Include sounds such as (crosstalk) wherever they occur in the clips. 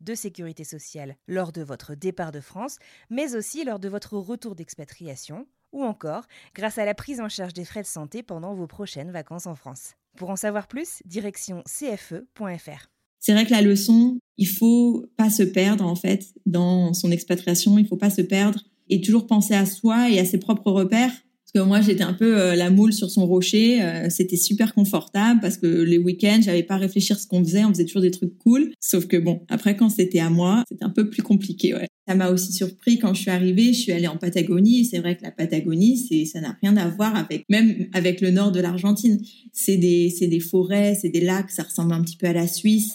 de sécurité sociale lors de votre départ de France, mais aussi lors de votre retour d'expatriation, ou encore grâce à la prise en charge des frais de santé pendant vos prochaines vacances en France. Pour en savoir plus, direction cfe.fr. C'est vrai que la leçon, il faut pas se perdre en fait dans son expatriation, il faut pas se perdre et toujours penser à soi et à ses propres repères parce que moi, j'étais un peu euh, la moule sur son rocher. Euh, c'était super confortable parce que les week-ends, j'avais pas à réfléchir ce qu'on faisait. On faisait toujours des trucs cool. Sauf que bon, après, quand c'était à moi, c'était un peu plus compliqué. Ça m'a aussi surpris quand je suis arrivée. Je suis allée en Patagonie. Et c'est vrai que la Patagonie, c'est ça n'a rien à voir avec même avec le nord de l'Argentine. C'est des c'est des forêts, c'est des lacs. Ça ressemble un petit peu à la Suisse.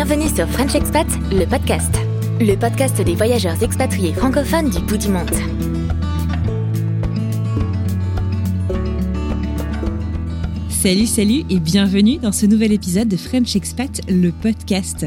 Bienvenue sur French Expat, le podcast. Le podcast des voyageurs expatriés francophones du bout du monde. Salut, salut et bienvenue dans ce nouvel épisode de French Expat, le podcast.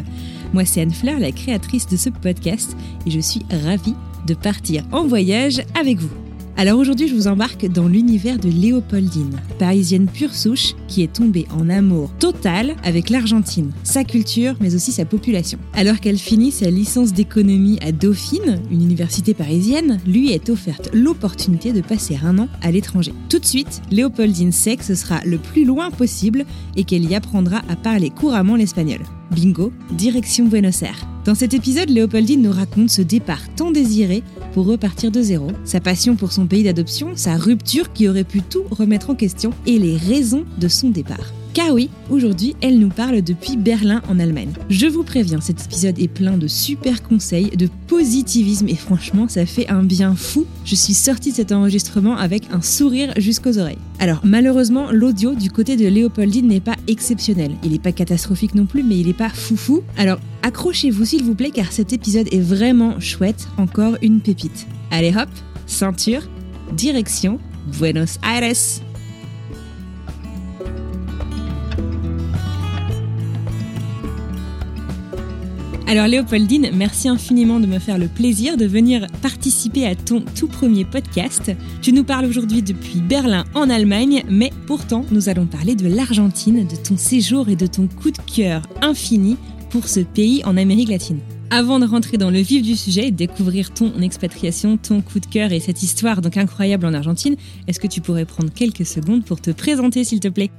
Moi, c'est Anne Fleur, la créatrice de ce podcast, et je suis ravie de partir en voyage avec vous. Alors aujourd'hui, je vous embarque dans l'univers de Léopoldine, parisienne pure souche qui est tombée en amour total avec l'Argentine, sa culture, mais aussi sa population. Alors qu'elle finit sa licence d'économie à Dauphine, une université parisienne, lui est offerte l'opportunité de passer un an à l'étranger. Tout de suite, Léopoldine sait que ce sera le plus loin possible et qu'elle y apprendra à parler couramment l'espagnol. Bingo, direction Buenos Aires. Dans cet épisode, Léopoldine nous raconte ce départ tant désiré pour repartir de zéro, sa passion pour son pays d'adoption, sa rupture qui aurait pu tout remettre en question et les raisons de son départ. Car oui, aujourd'hui, elle nous parle depuis Berlin en Allemagne. Je vous préviens, cet épisode est plein de super conseils, de positivisme et franchement, ça fait un bien fou. Je suis sortie de cet enregistrement avec un sourire jusqu'aux oreilles. Alors malheureusement, l'audio du côté de Léopoldine n'est pas exceptionnel. Il n'est pas catastrophique non plus, mais il n'est pas foufou. Alors accrochez-vous s'il vous plaît, car cet épisode est vraiment chouette. Encore une pépite. Allez hop, ceinture, direction Buenos Aires. Alors Léopoldine, merci infiniment de me faire le plaisir de venir participer à ton tout premier podcast. Tu nous parles aujourd'hui depuis Berlin en Allemagne, mais pourtant nous allons parler de l'Argentine, de ton séjour et de ton coup de cœur infini pour ce pays en Amérique latine. Avant de rentrer dans le vif du sujet et découvrir ton expatriation, ton coup de cœur et cette histoire donc incroyable en Argentine, est-ce que tu pourrais prendre quelques secondes pour te présenter s'il te plaît?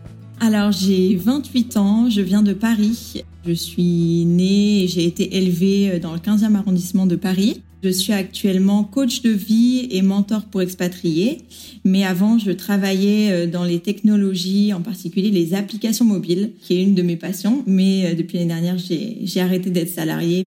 Alors j'ai 28 ans, je viens de Paris. Je suis née et j'ai été élevée dans le 15e arrondissement de Paris. Je suis actuellement coach de vie et mentor pour expatriés, mais avant je travaillais dans les technologies, en particulier les applications mobiles, qui est une de mes passions, mais depuis l'année dernière j'ai arrêté d'être salariée.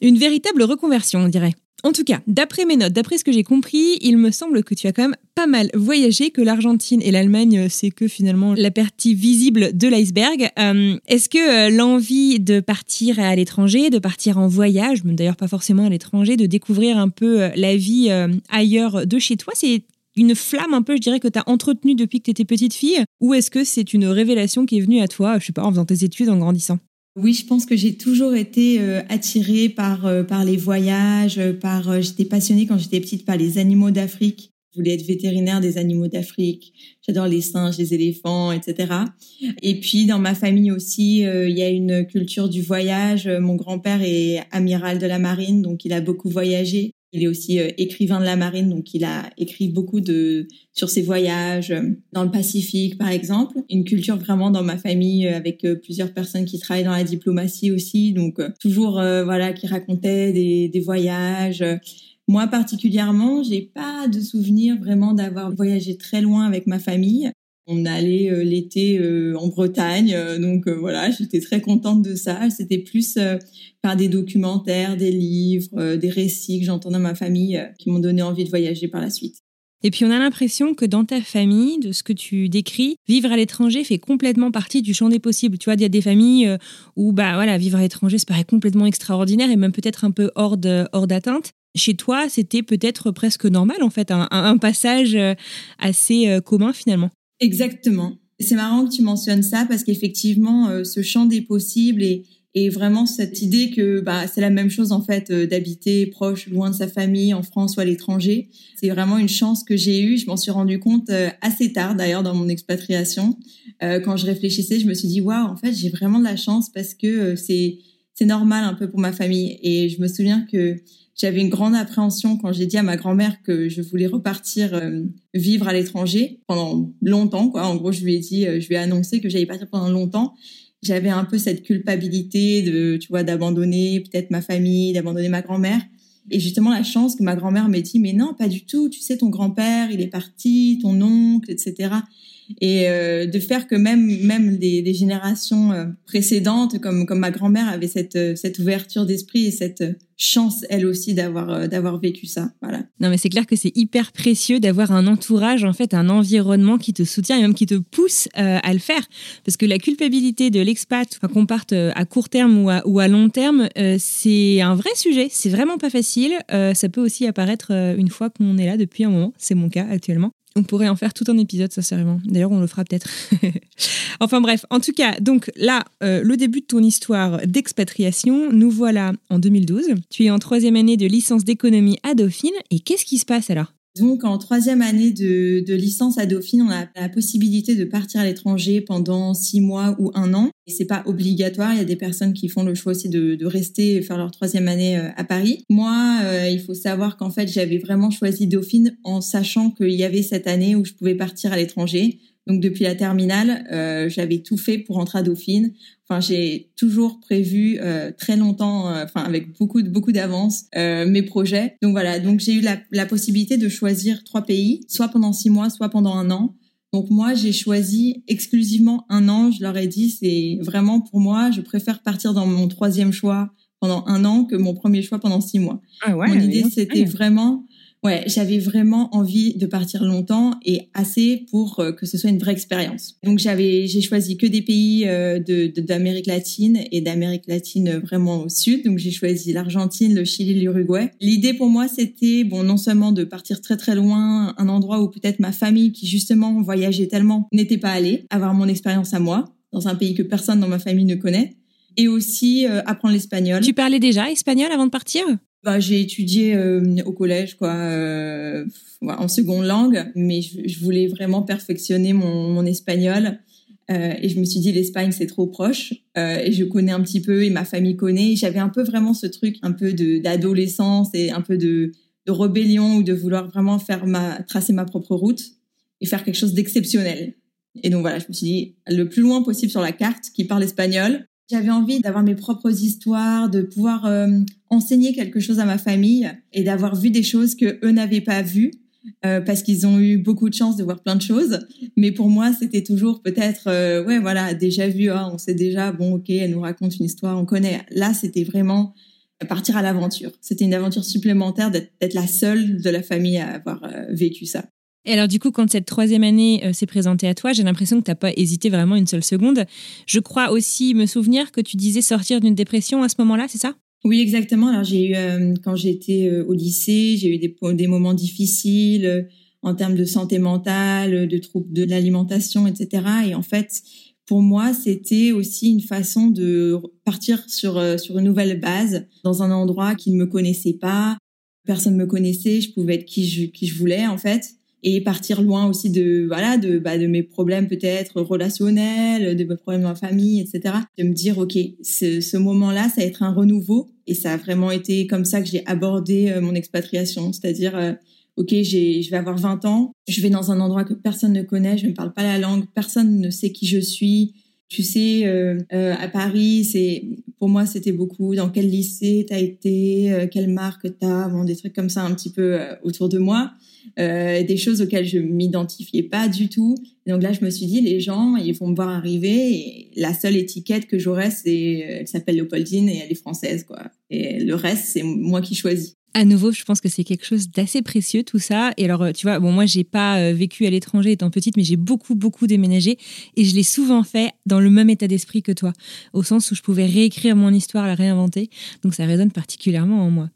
Une véritable reconversion, on dirait. En tout cas, d'après mes notes, d'après ce que j'ai compris, il me semble que tu as quand même pas mal voyagé, que l'Argentine et l'Allemagne, c'est que finalement la partie visible de l'iceberg. Euh, Est-ce que euh, l'envie de partir à l'étranger, de partir en voyage, d'ailleurs pas forcément à l'étranger, de découvrir un peu euh, la vie euh, ailleurs de chez toi, c'est une flamme un peu, je dirais, que tu as entretenue depuis que tu étais petite fille Ou est-ce que c'est une révélation qui est venue à toi, je sais pas, en faisant tes études, en grandissant? Oui, je pense que j'ai toujours été euh, attirée par euh, par les voyages, par euh, j'étais passionnée quand j'étais petite par les animaux d'Afrique. Je voulais être vétérinaire des animaux d'Afrique. J'adore les singes, les éléphants, etc. Et puis dans ma famille aussi, il y a une culture du voyage. Mon grand-père est amiral de la marine, donc il a beaucoup voyagé. Il est aussi euh, écrivain de la marine, donc il a écrit beaucoup de sur ses voyages euh, dans le Pacifique, par exemple. Une culture vraiment dans ma famille euh, avec plusieurs personnes qui travaillent dans la diplomatie aussi, donc toujours voilà qui racontaient des, des voyages. Moi particulièrement, j'ai pas de souvenir vraiment d'avoir voyagé très loin avec ma famille. On allait euh, l'été euh, en Bretagne, euh, donc voilà, j'étais très contente de ça. C'était plus par des documentaires, des livres, des récits que j'entendais dans ma famille qui m'ont donné envie de voyager par la suite. Et puis on a l'impression que dans ta famille, de ce que tu décris, vivre à l'étranger fait complètement partie du champ des possibles. Tu vois, il y a des familles où bah voilà, vivre à l'étranger, ça paraît complètement extraordinaire et même peut-être un peu hors hors d'atteinte. Chez toi, c'était peut-être presque normal en fait, un passage assez commun finalement. Exactement. C'est marrant que tu mentionnes ça parce qu'effectivement, euh, ce champ des possibles et, vraiment cette idée que bah, c'est la même chose en fait euh, d'habiter proche, loin de sa famille, en France ou à l'étranger. C'est vraiment une chance que j'ai eue. Je m'en suis rendu compte euh, assez tard d'ailleurs dans mon expatriation. quand je réfléchissais, je me suis dit waouh, en fait, j'ai vraiment de la chance parce que c'est c'est normal un peu pour ma famille. Et je me souviens que j'avais une grande appréhension quand j'ai dit à ma grand-mère que je voulais repartir euh, vivre à l'étranger pendant longtemps. Quoi. En gros, je lui ai dit, euh, je lui ai annoncé que j'allais partir pendant longtemps. J'avais un peu cette culpabilité de, tu vois, d'abandonner peut-être ma famille, d'abandonner ma grand-mère. Et justement, la chance que ma grand-mère m'ait dit, mais non, pas du tout. Tu sais, ton grand-père, il est parti, ton oncle, etc et euh, de faire que même même des, des générations euh, précédentes comme comme ma grand-mère avait cette euh, cette ouverture d'esprit et cette chance elle aussi d'avoir d'avoir vécu ça. Voilà. Non mais c'est clair que c'est hyper précieux d'avoir un entourage en fait un environnement qui te soutient et même qui te pousse à le faire. Parce que la culpabilité de l'expat qu'on parte à court terme ou à, ou à long terme c'est un vrai sujet. C'est vraiment pas facile. Ça peut aussi apparaître une fois qu'on est là depuis un moment. C'est mon cas actuellement on pourrait en faire tout un épisode, sincèrement. D'ailleurs, on le fera peut-être. (laughs) enfin bref, en tout cas, donc là, euh, le début de ton histoire d'expatriation, nous voilà en 2012. Tu es en troisième année de licence d'économie à Dauphine. Et qu'est-ce qui se passe alors? Donc, en troisième année de, de, licence à Dauphine, on a la possibilité de partir à l'étranger pendant six mois ou un an. Et c'est pas obligatoire. Il y a des personnes qui font le choix aussi de, de rester et faire leur troisième année euh, à Paris. Moi, euh, il faut savoir qu'en fait, j'avais vraiment choisi Dauphine en sachant qu'il y avait cette année où je pouvais partir à l'étranger. Donc depuis la terminale, euh, j'avais tout fait pour rentrer à Dauphine. Enfin, j'ai toujours prévu euh, très longtemps, euh, enfin avec beaucoup de beaucoup d'avance, euh, mes projets. Donc voilà, donc j'ai eu la, la, possibilité de choisir trois pays, soit pendant six mois, soit pendant un an. Donc moi, j'ai choisi exclusivement un an. Je leur ai dit, c'est vraiment pour moi, je préfère partir dans mon troisième choix pendant un an que mon premier choix pendant six mois. Ah ouais, mon idée, c'était vraiment ouais, j'avais vraiment envie de partir longtemps et assez pour euh, que ce soit une vraie expérience. Donc j'avais, j'ai choisi que des pays euh, de d'Amérique latine et d'Amérique latine vraiment au sud. Donc j'ai choisi l'Argentine, le Chili, l'Uruguay. L'idée pour moi, c'était bon, non seulement de partir très très loin, un endroit où peut-être ma famille qui justement voyageait tellement n'était pas allée, avoir mon expérience à moi dans un pays que personne dans ma famille ne connaît et aussi euh, apprendre l'espagnol. Tu parlais déjà espagnol avant de partir? Bah, j'ai étudié euh, au collège, quoi, euh, en seconde langue, mais je, voulais vraiment perfectionner mon, espagnol. Euh, et je me suis dit l'Espagne c'est trop proche et je connais un petit peu et ma famille connaît. J'avais un peu vraiment ce truc un peu d'adolescence et un peu de, de rébellion ou de vouloir vraiment faire ma tracer ma propre route et faire quelque chose d'exceptionnel. Et donc voilà, je me suis dit le plus loin possible sur la carte qui parle espagnol j'avais envie d'avoir mes propres histoires, de pouvoir euh, enseigner quelque chose à ma famille et d'avoir vu des choses que eux n'avaient pas vues euh, parce qu'ils ont eu beaucoup de chance de voir plein de choses. Mais pour moi, c'était toujours peut-être, euh, ouais, voilà, déjà vu. Hein, on sait déjà, bon, ok, elle nous raconte une histoire, on connaît. Là, c'était vraiment partir à l'aventure. C'était une aventure supplémentaire d'être la seule de la famille à avoir vécu ça. Et alors du coup, quand cette troisième année euh, s'est présentée à toi, j'ai l'impression que tu n'as pas hésité vraiment une seule seconde. Je crois aussi me souvenir que tu disais sortir d'une dépression à ce moment-là, c'est ça? Oui, exactement. Alors j'ai eu, euh, quand j'étais euh, au lycée, j'ai eu des, moments difficiles en termes de santé mentale, de troubles de l'alimentation, etc. Et en fait, pour moi, c'était aussi une façon de partir sur, une nouvelle base, dans un endroit qui ne me connaissait pas, personne ne me connaissait, je pouvais être qui je voulais en fait et partir loin aussi de voilà bah, de mes problèmes peut-être relationnels, de mes problèmes dans famille, etc. De me dire ok, ce, moment-là, ça va être un renouveau. Et ça a vraiment été comme ça que j'ai abordé euh, mon expatriation, c'est-à-dire euh, ok, je vais avoir 20 ans, je vais dans un endroit que personne ne connaît, je ne parle pas la langue, personne ne sait qui je suis. Tu sais, euh, euh, à Paris, c'est pour moi c'était beaucoup dans quel lycée t'as été, quelle marque t'as, bon des trucs comme ça un petit peu autour de moi, des choses auxquelles je m'identifiais pas du tout. Donc là, je me suis dit les gens ils vont me voir arriver et la seule étiquette que j'aurai c'est elle s'appelle Léopoldine et elle est française quoi. Et le reste c'est moi qui choisis à nouveau, je pense que c'est quelque chose d'assez précieux tout ça. Et alors, tu vois, bon, moi, j'ai pas euh, vécu à l'étranger étant petite, mais j'ai beaucoup, beaucoup déménagé et je l'ai souvent fait dans le même état d'esprit que toi, au sens où je pouvais réécrire mon histoire, la réinventer. Donc, ça résonne particulièrement en moi.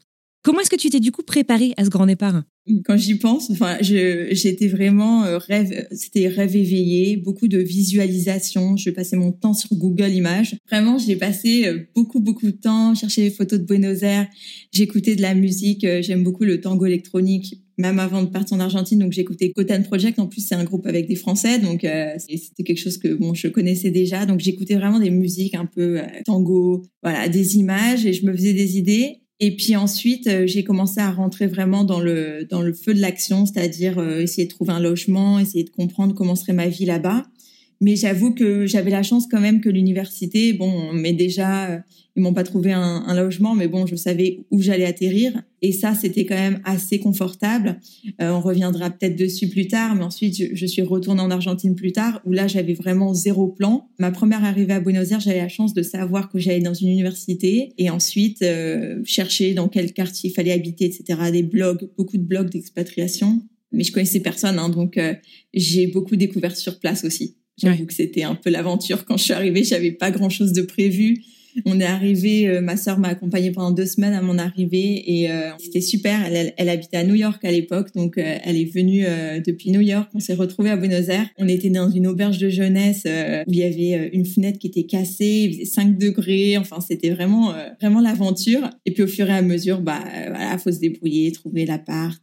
Comment est-ce que tu t'es du coup préparé à ce grand départ? Quand j'y pense, enfin, j'étais vraiment euh, rêve, c'était rêve éveillé, beaucoup de visualisation. Je passais mon temps sur Google Images. Vraiment, j'ai passé euh, beaucoup, beaucoup de temps, chercher des photos de Buenos Aires. J'écoutais de la musique. Euh, j'aime beaucoup le tango électronique, même avant de partir en Argentine. Donc, j'écoutais Cotan Project. En plus, c'est un groupe avec des Français, donc c'était quelque chose que bon, je connaissais déjà. Donc, j'écoutais vraiment des musiques un peu tango, voilà, des images, et je me faisais des idées. Et puis ensuite, euh, j'ai commencé à rentrer vraiment dans le dans le feu de l'action, c'est-à-dire euh, essayer de trouver un logement, essayer de comprendre comment serait ma vie là-bas. Mais j'avoue que j'avais la chance quand même que l'université, bon, mais déjà, euh, ils m'ont pas trouvé un, logement, mais bon, je savais où j'allais atterrir. Et ça, c'était quand même assez confortable. Euh, on reviendra peut-être dessus plus tard, mais ensuite, je, je, suis retournée en Argentine plus tard, où là, j'avais vraiment zéro plan. Ma première arrivée à Buenos Aires, j'avais la chance de savoir que j'allais dans une université, et ensuite euh, chercher dans quel quartier il fallait habiter, etc. Des blogs, beaucoup de blogs d'expatriation. Mais je connaissais personne, hein, donc j'ai beaucoup découvert sur place aussi. J'avoue que c'était un peu l'aventure. Quand je suis arrivée, j'avais pas grand chose de prévu. On est arrivé, euh, ma sœur m'a accompagnée pendant deux semaines à mon arrivée et euh, c'était super. Elle, habitait à New York à l'époque, donc euh, elle est venue depuis New York. On s'est retrouvés à Buenos Aires. On était dans une auberge de jeunesse où il y avait une fenêtre qui était cassée, il faisait 5 degrés. Enfin, c'était vraiment vraiment l'aventure. Et puis au fur et à mesure, bah voilà, faut se débrouiller, trouver l'appart.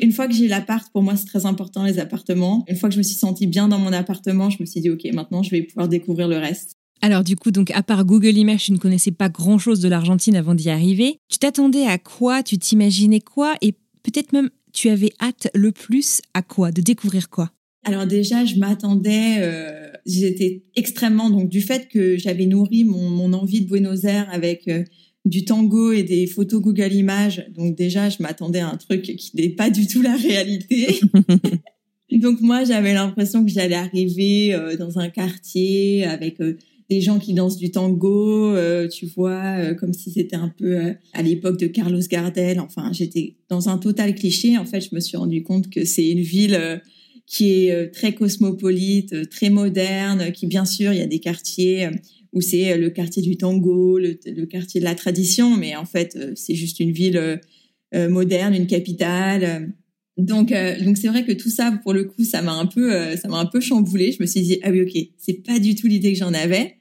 Une fois que j'ai l'appart, pour moi, c'est très important les appartements. Une fois que je me suis sentie bien dans mon appartement, je me suis dit, OK, maintenant, je vais pouvoir découvrir le reste. Alors du coup, donc à part Google Images, tu ne connaissais pas grand-chose de l'Argentine avant d'y arriver. Tu t'attendais à quoi? Tu t'imaginais quoi? Et peut-être même tu avais hâte le plus à quoi? De découvrir quoi? Alors déjà, je m'attendais, euh, j'étais extrêmement donc du fait que j'avais nourri mon, mon, envie de Buenos Aires avec euh, du tango et des photos Google Images. Donc déjà, je m'attendais à un truc qui n'est pas du tout la réalité. (laughs) donc moi, j'avais l'impression que j'allais arriver euh, dans un quartier avec des gens qui dansent du tango, euh, tu vois, comme si c'était un peu à l'époque de Carlos Gardel. Enfin, j'étais dans un total cliché. En fait, je me suis rendu compte que c'est une ville qui est très cosmopolite, très moderne, qui bien sûr, il y a des quartiers où c'est le quartier du tango, le, quartier de la tradition, mais en fait, c'est juste une ville moderne, une capitale. Donc, donc c'est vrai que tout ça, pour le coup, ça m'a un peu, ça m'a un peu chamboulé. Je me suis dit, ah oui, ok, c'est pas du tout l'idée que j'en avais.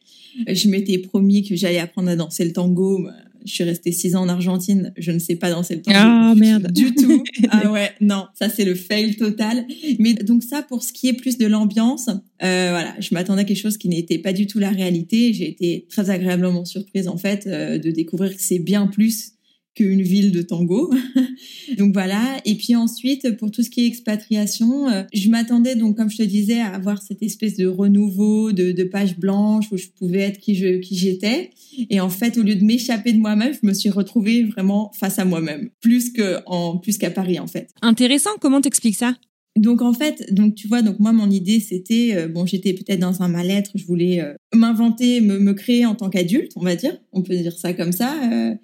Je m'étais promis que j'allais apprendre à danser le tango. Je suis restée six ans en Argentine. Je ne sais pas danser le tango. Ah merde. Du tout. (laughs) ah ouais, non, ça c'est le fail total. Mais donc ça, pour ce qui est plus de l'ambiance, euh, voilà, je m'attendais à quelque chose qui n'était pas du tout la réalité. J'ai été très agréablement surprise en fait euh, de découvrir que c'est bien plus qu'une ville de tango. (laughs) donc voilà. Et puis ensuite, pour tout ce qui est expatriation, euh, je m'attendais donc, comme je te disais, à avoir cette espèce de renouveau, de, de page blanche où je pouvais être qui je qui j'étais. Et en fait, au lieu de m'échapper de moi-même, je me suis retrouvée vraiment face à moi-même, plus que en plus qu'à Paris en fait. Intéressant. Comment t'expliques ça? Donc en fait, donc tu vois, donc moi mon idée c'était euh, bon, j'étais peut-être dans un mal-être, je voulais euh, m'inventer, me, créer en tant qu'adulte, on va dire, on peut dire ça comme ça. Euh.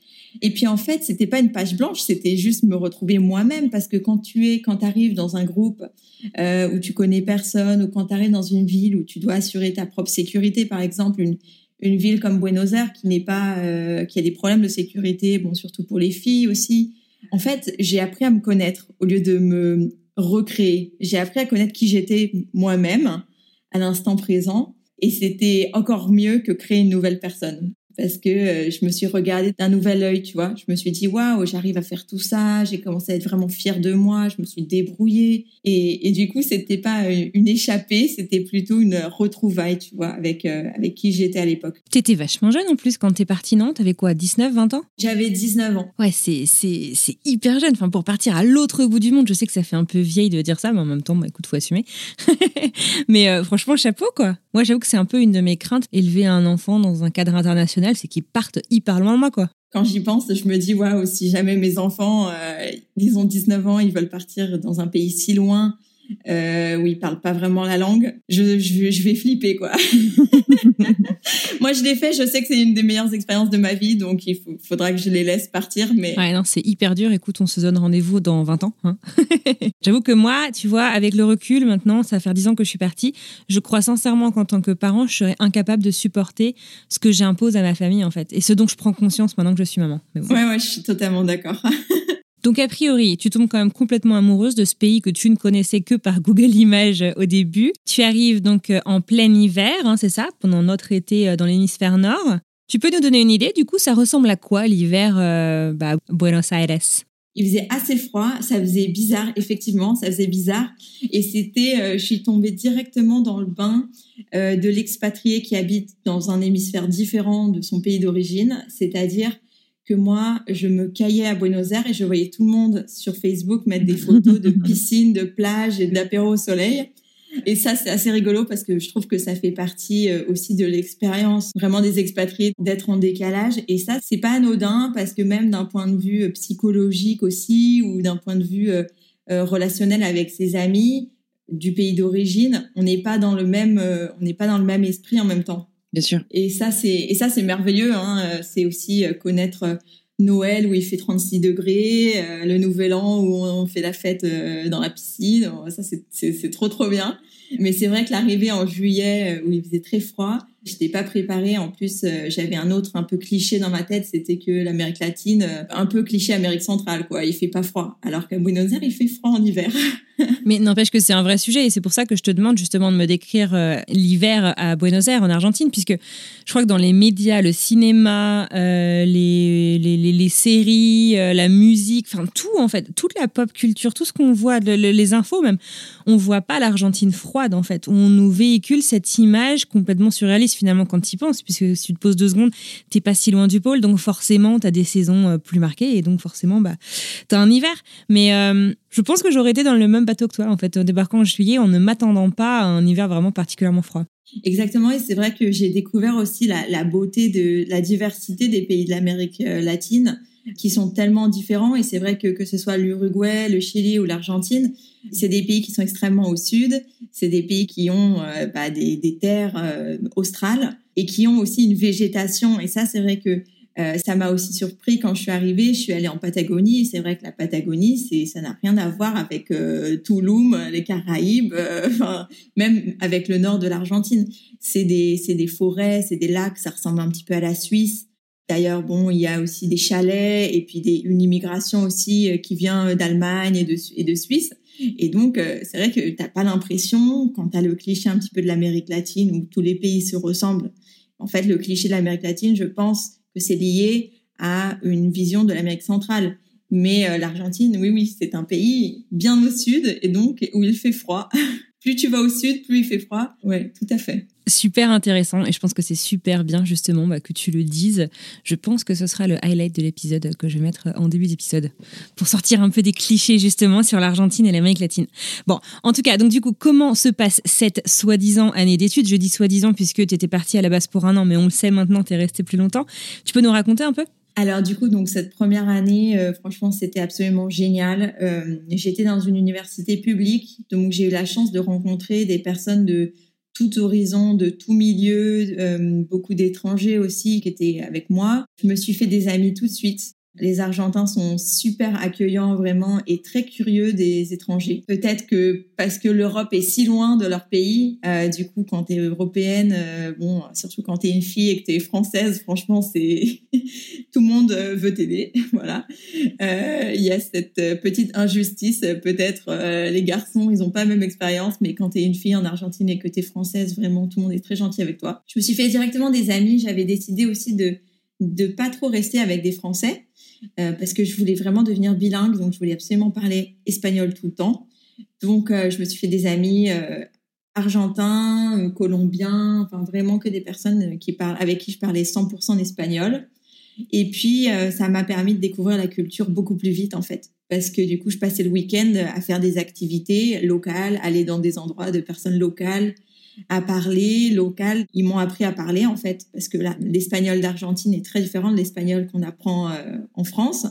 et puis en fait, c'était pas une page blanche, c'était juste me retrouver moi-même parce que quand tu es, quand tu arrives dans un groupe où tu connais personne ou quand tu arrives dans une ville où tu dois assurer ta propre sécurité, par exemple une une ville comme Buenos Aires qui n'est pas, qui a des problèmes de sécurité, bon surtout pour les filles aussi. En fait, j'ai appris à me connaître au lieu de me recréer. J'ai appris à connaître qui j'étais moi-même à l'instant présent et c'était encore mieux que créer une nouvelle personne. Parce que euh, je me suis regardée d'un nouvel œil, tu vois. Je me suis dit, waouh, j'arrive à faire tout ça. J'ai commencé à être vraiment fière de moi. Je me suis débrouillée. Et, et du coup, c'était pas euh, une échappée, c'était plutôt une retrouvaille, tu vois, avec, euh, avec qui j'étais à l'époque. T'étais vachement jeune en plus quand t'es partie, non? T'avais quoi, 19, 20 ans? J'avais 19 ans. Ouais, c'est, c'est, c'est hyper jeune. Enfin, pour partir à l'autre bout du monde, je sais que ça fait un peu vieille de dire ça, mais en même temps, bah, écoute, faut assumer. (laughs) mais franchement, chapeau, quoi. Moi, j'avoue que c'est un peu une de mes craintes, élever un enfant dans un cadre international, c'est qu'ils partent hyper loin de moi, quoi. Quand j'y pense, je me dis, waouh, si jamais mes enfants, euh, ils ont 19 ans, ils veulent partir dans un pays si loin, euh, où ils parlent pas vraiment la langue, je, je, je vais flipper quoi. (laughs) Moi, je l'ai fait. Je sais que c'est une des meilleures expériences de ma vie, donc il faudra que je les laisse partir. Mais ouais, non, c'est hyper dur. Écoute, on se donne rendez-vous dans 20 ans. Hein. (laughs) J'avoue que moi, tu vois, avec le recul, maintenant, ça va faire 10 ans que je suis partie. Je crois sincèrement qu'en tant que parent, je serais incapable de supporter ce que j'impose à ma famille, en fait, et ce dont je prends conscience maintenant que je suis maman. Ouais, ouais, je suis totalement d'accord. (laughs) Donc a priori, tu tombes quand même complètement amoureuse de ce pays que tu ne connaissais que par Google Images euh, au début. Tu arrives donc euh, en plein hiver, hein, c'est ça, pendant notre été euh, dans l'hémisphère nord. Tu peux nous donner une idée, du coup, ça ressemble à quoi l'hiver bah, Buenos Aires? Il faisait assez froid, ça faisait bizarre, effectivement, ça faisait bizarre. Et c'était, je suis tombée directement dans le bain de l'expatrié qui habite dans un hémisphère différent de son pays d'origine, c'est-à-dire que moi, je me caillais à Buenos Aires et je voyais tout le monde sur Facebook mettre des photos de (laughs) piscine, de plage et d'apéro au soleil. Et ça, c'est assez rigolo parce que je trouve que ça fait partie euh, aussi de l'expérience vraiment des expatriés d'être en décalage. Et ça, c'est pas anodin parce que même d'un point de vue euh, psychologique aussi ou d'un point de vue euh, relationnel avec ses amis du pays d'origine, on n'est pas dans le même, on n'est pas dans le même esprit en même temps. Et ça, c'est et ça c'est merveilleux. Hein. Euh, c'est aussi euh, connaître euh, Noël où il fait 36 degrés, le Nouvel An où on fait la fête dans la piscine. Ça, c'est trop trop bien. Mais c'est vrai que l'arrivée en juillet où il faisait très froid, J'étais pas préparée. En plus, euh, j'avais un autre un peu cliché dans ma tête, c'était que l'Amérique latine, euh, un peu cliché Amérique centrale, quoi. Il fait pas froid, alors qu'à Buenos Aires, il fait froid en hiver. (laughs) Mais n'empêche que c'est un vrai sujet et c'est pour ça que je te demande justement de me décrire euh, l'hiver à Buenos Aires, en Argentine, puisque je crois que dans les médias, le cinéma, les, les, les, séries, la musique, enfin tout en fait, toute la pop culture, tout ce qu'on voit, les infos même, on voit pas l'Argentine froide en fait. On nous véhicule cette image complètement surréaliste finalement quand tu y penses, puisque si tu te poses deux secondes, t'es pas si loin du pôle, donc forcément tu as des saisons euh, plus marquées et donc forcément bah as un hiver. Mais euh, je pense que j'aurais été dans le même bateau que toi en fait, en débarquant en juillet, en ne m'attendant pas à un hiver vraiment particulièrement froid. Exactement, et c'est vrai que j'ai découvert aussi la, beauté de la diversité des pays de l'Amérique euh, latine qui sont tellement différents. Et c'est vrai que que ce soit l'Uruguay, le Chili ou l'Argentine, c'est des pays qui sont extrêmement au sud. C'est des pays qui ont euh, bah, des, des, terres euh, australes et qui ont aussi une végétation. Et ça, c'est vrai que euh, ça m'a aussi surpris quand je suis arrivée. Je suis allée en Patagonie c'est vrai que la Patagonie, c'est ça n'a rien à voir avec Tulum, les Caraïbes, (laughs) même avec le nord de l'Argentine. C'est des c'est des forêts, c'est des lacs. Ça ressemble un petit peu à la Suisse. D'ailleurs, bon, il y a aussi des chalets et puis des, une immigration aussi euh, qui vient d'Allemagne et de Suisse. Et donc, euh, c'est vrai que t'as pas l'impression, quand tu as le cliché un petit peu de l'Amérique latine où tous les pays se ressemblent, en fait, le cliché de l'Amérique latine, je pense que c'est lié à une vision de l'Amérique centrale. Mais euh, l'Argentine, oui, oui, c'est un pays bien au sud et donc où il fait froid. (laughs) plus tu vas au sud, plus il fait froid. Ouais, tout à fait super intéressant et je pense que c'est super bien justement bah, que tu le dises. Je pense que ce sera le highlight de l'épisode que je vais mettre en début d'épisode pour sortir un peu des clichés justement sur l'Argentine et l'Amérique latine. Bon, en tout cas, donc du coup, comment se passe cette soi-disant année d'études? Je dis soi-disant puisque tu étais partie à la base pour un an, mais on le sait maintenant, tu es resté plus longtemps. Tu peux nous raconter un peu? Alors du coup, donc cette première année, euh, franchement, c'était absolument génial. Euh, j'étais dans une université publique, donc j'ai eu la chance de rencontrer des personnes de tout horizon, de tout milieu, euh, beaucoup d'étrangers aussi qui étaient avec moi. Je me suis fait des amis tout de suite. Les Argentins sont super accueillants vraiment et très curieux des étrangers. Peut-être que parce que l'Europe est si loin de leur pays, euh, du coup quand t'es européenne, euh, bon surtout quand t'es une fille et que t'es française, franchement c'est (laughs) tout le monde veut t'aider, (laughs) voilà. Il y a cette petite injustice, peut-être les garçons, ils ont pas la même expérience, mais quand tu es une fille en Argentine et que tu es française, vraiment tout le monde est très gentil avec toi. Je me suis fait directement des amis, j'avais décidé aussi de de pas trop rester avec des Français parce que je voulais vraiment devenir bilingue, donc je voulais absolument parler espagnol tout le temps. Donc, euh, je me suis fait des amis euh, argentins, euh, colombiens, enfin vraiment que des personnes avec qui je parlais 100% espagnol. Et puis, ça m'a permis de découvrir la culture beaucoup plus vite, en fait. Parce que du coup, je passais le week-end à faire des activités locales, aller dans des endroits de personnes locales, à parler local. Ils m'ont appris à parler, en fait, parce que l'espagnol d'Argentine est très différent de l'espagnol qu'on apprend en France.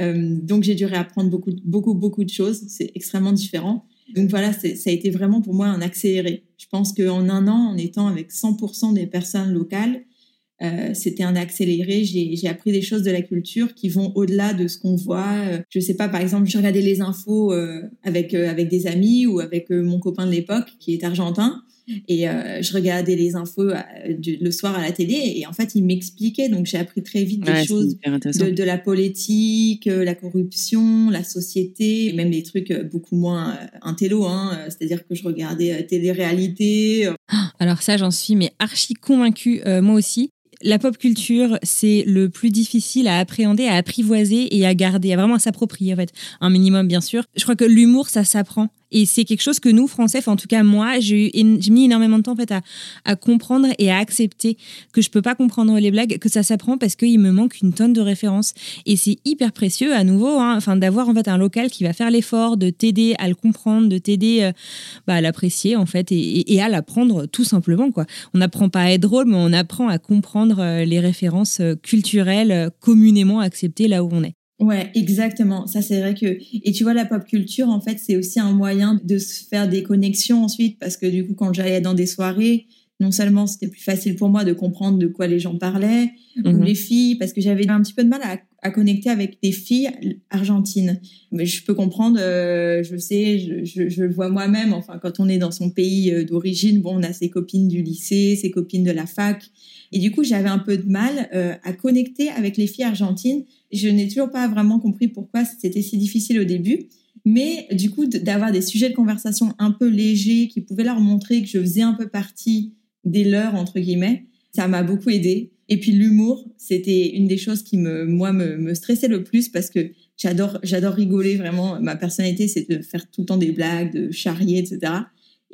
Euh, donc j'ai dû réapprendre beaucoup, beaucoup, beaucoup de choses. C'est extrêmement différent. Donc voilà, ça a été vraiment pour moi un accéléré. Je pense qu'en un an, en étant avec 100% des personnes locales, euh, c'était un accéléré. J'ai appris des choses de la culture qui vont au-delà de ce qu'on voit. Euh, je sais pas, par exemple, je regardais les infos euh, avec euh, avec des amis ou avec mon copain de l'époque qui est argentin. Et euh, je regardais les infos euh, le soir à la télé et en fait, il m'expliquait. Donc, j'ai appris très vite des choses de, de, la politique, euh, la corruption, la société, même des trucs beaucoup moins intello. Hein, C'est-à-dire que je regardais télé-réalité. Alors ça, j'en suis mais archi convaincue, moi aussi la pop culture, c'est le plus difficile à appréhender, à apprivoiser et à garder, à vraiment s'approprier en fait. Un minimum bien sûr. Je crois que l'humour, ça s'apprend. Et c'est quelque chose que nous, Français, en tout cas moi, j'ai mis énormément de temps en à, comprendre et à accepter que je peux pas comprendre les blagues, que ça s'apprend parce qu'il me manque une tonne de références. Et c'est hyper précieux à nouveau hein, d'avoir en fait un local qui va faire l'effort de t'aider à le comprendre, de t'aider euh, bah, à l'apprécier en fait et, et, à l'apprendre tout simplement. Quoi. On n'apprend pas à être drôle, mais on apprend à comprendre euh, les références euh, culturelles communément acceptées là où on est. Ouais, exactement. Ça, c'est vrai que, et tu vois, la pop culture, en fait, c'est aussi un moyen de se faire des connexions ensuite, parce que du coup, quand j'allais dans des soirées, non seulement c'était plus facile pour moi de comprendre de quoi les gens parlaient, ou mhm. les filles, parce que j'avais un petit peu de mal à, à, connecter avec des filles argentines. Mais je peux comprendre, euh, je sais, je, je, je le vois moi-même, enfin, quand on est dans son pays euh, d'origine, bon, on a ses copines du lycée, ses copines de la fac, et du coup, j'avais un peu de mal euh, à connecter avec les filles argentines je n'ai toujours pas vraiment compris pourquoi c'était si difficile au début. Mais du coup, d'avoir des sujets de conversation un peu légers qui pouvaient leur montrer que je faisais un peu partie des leurs, entre guillemets, ça m'a beaucoup aidé. Et puis l'humour, c'était une des choses qui me, moi, me, me stressait le plus parce que j'adore, j'adore rigoler vraiment. Ma personnalité, c'est de faire tout le temps des blagues, de charrier, etc.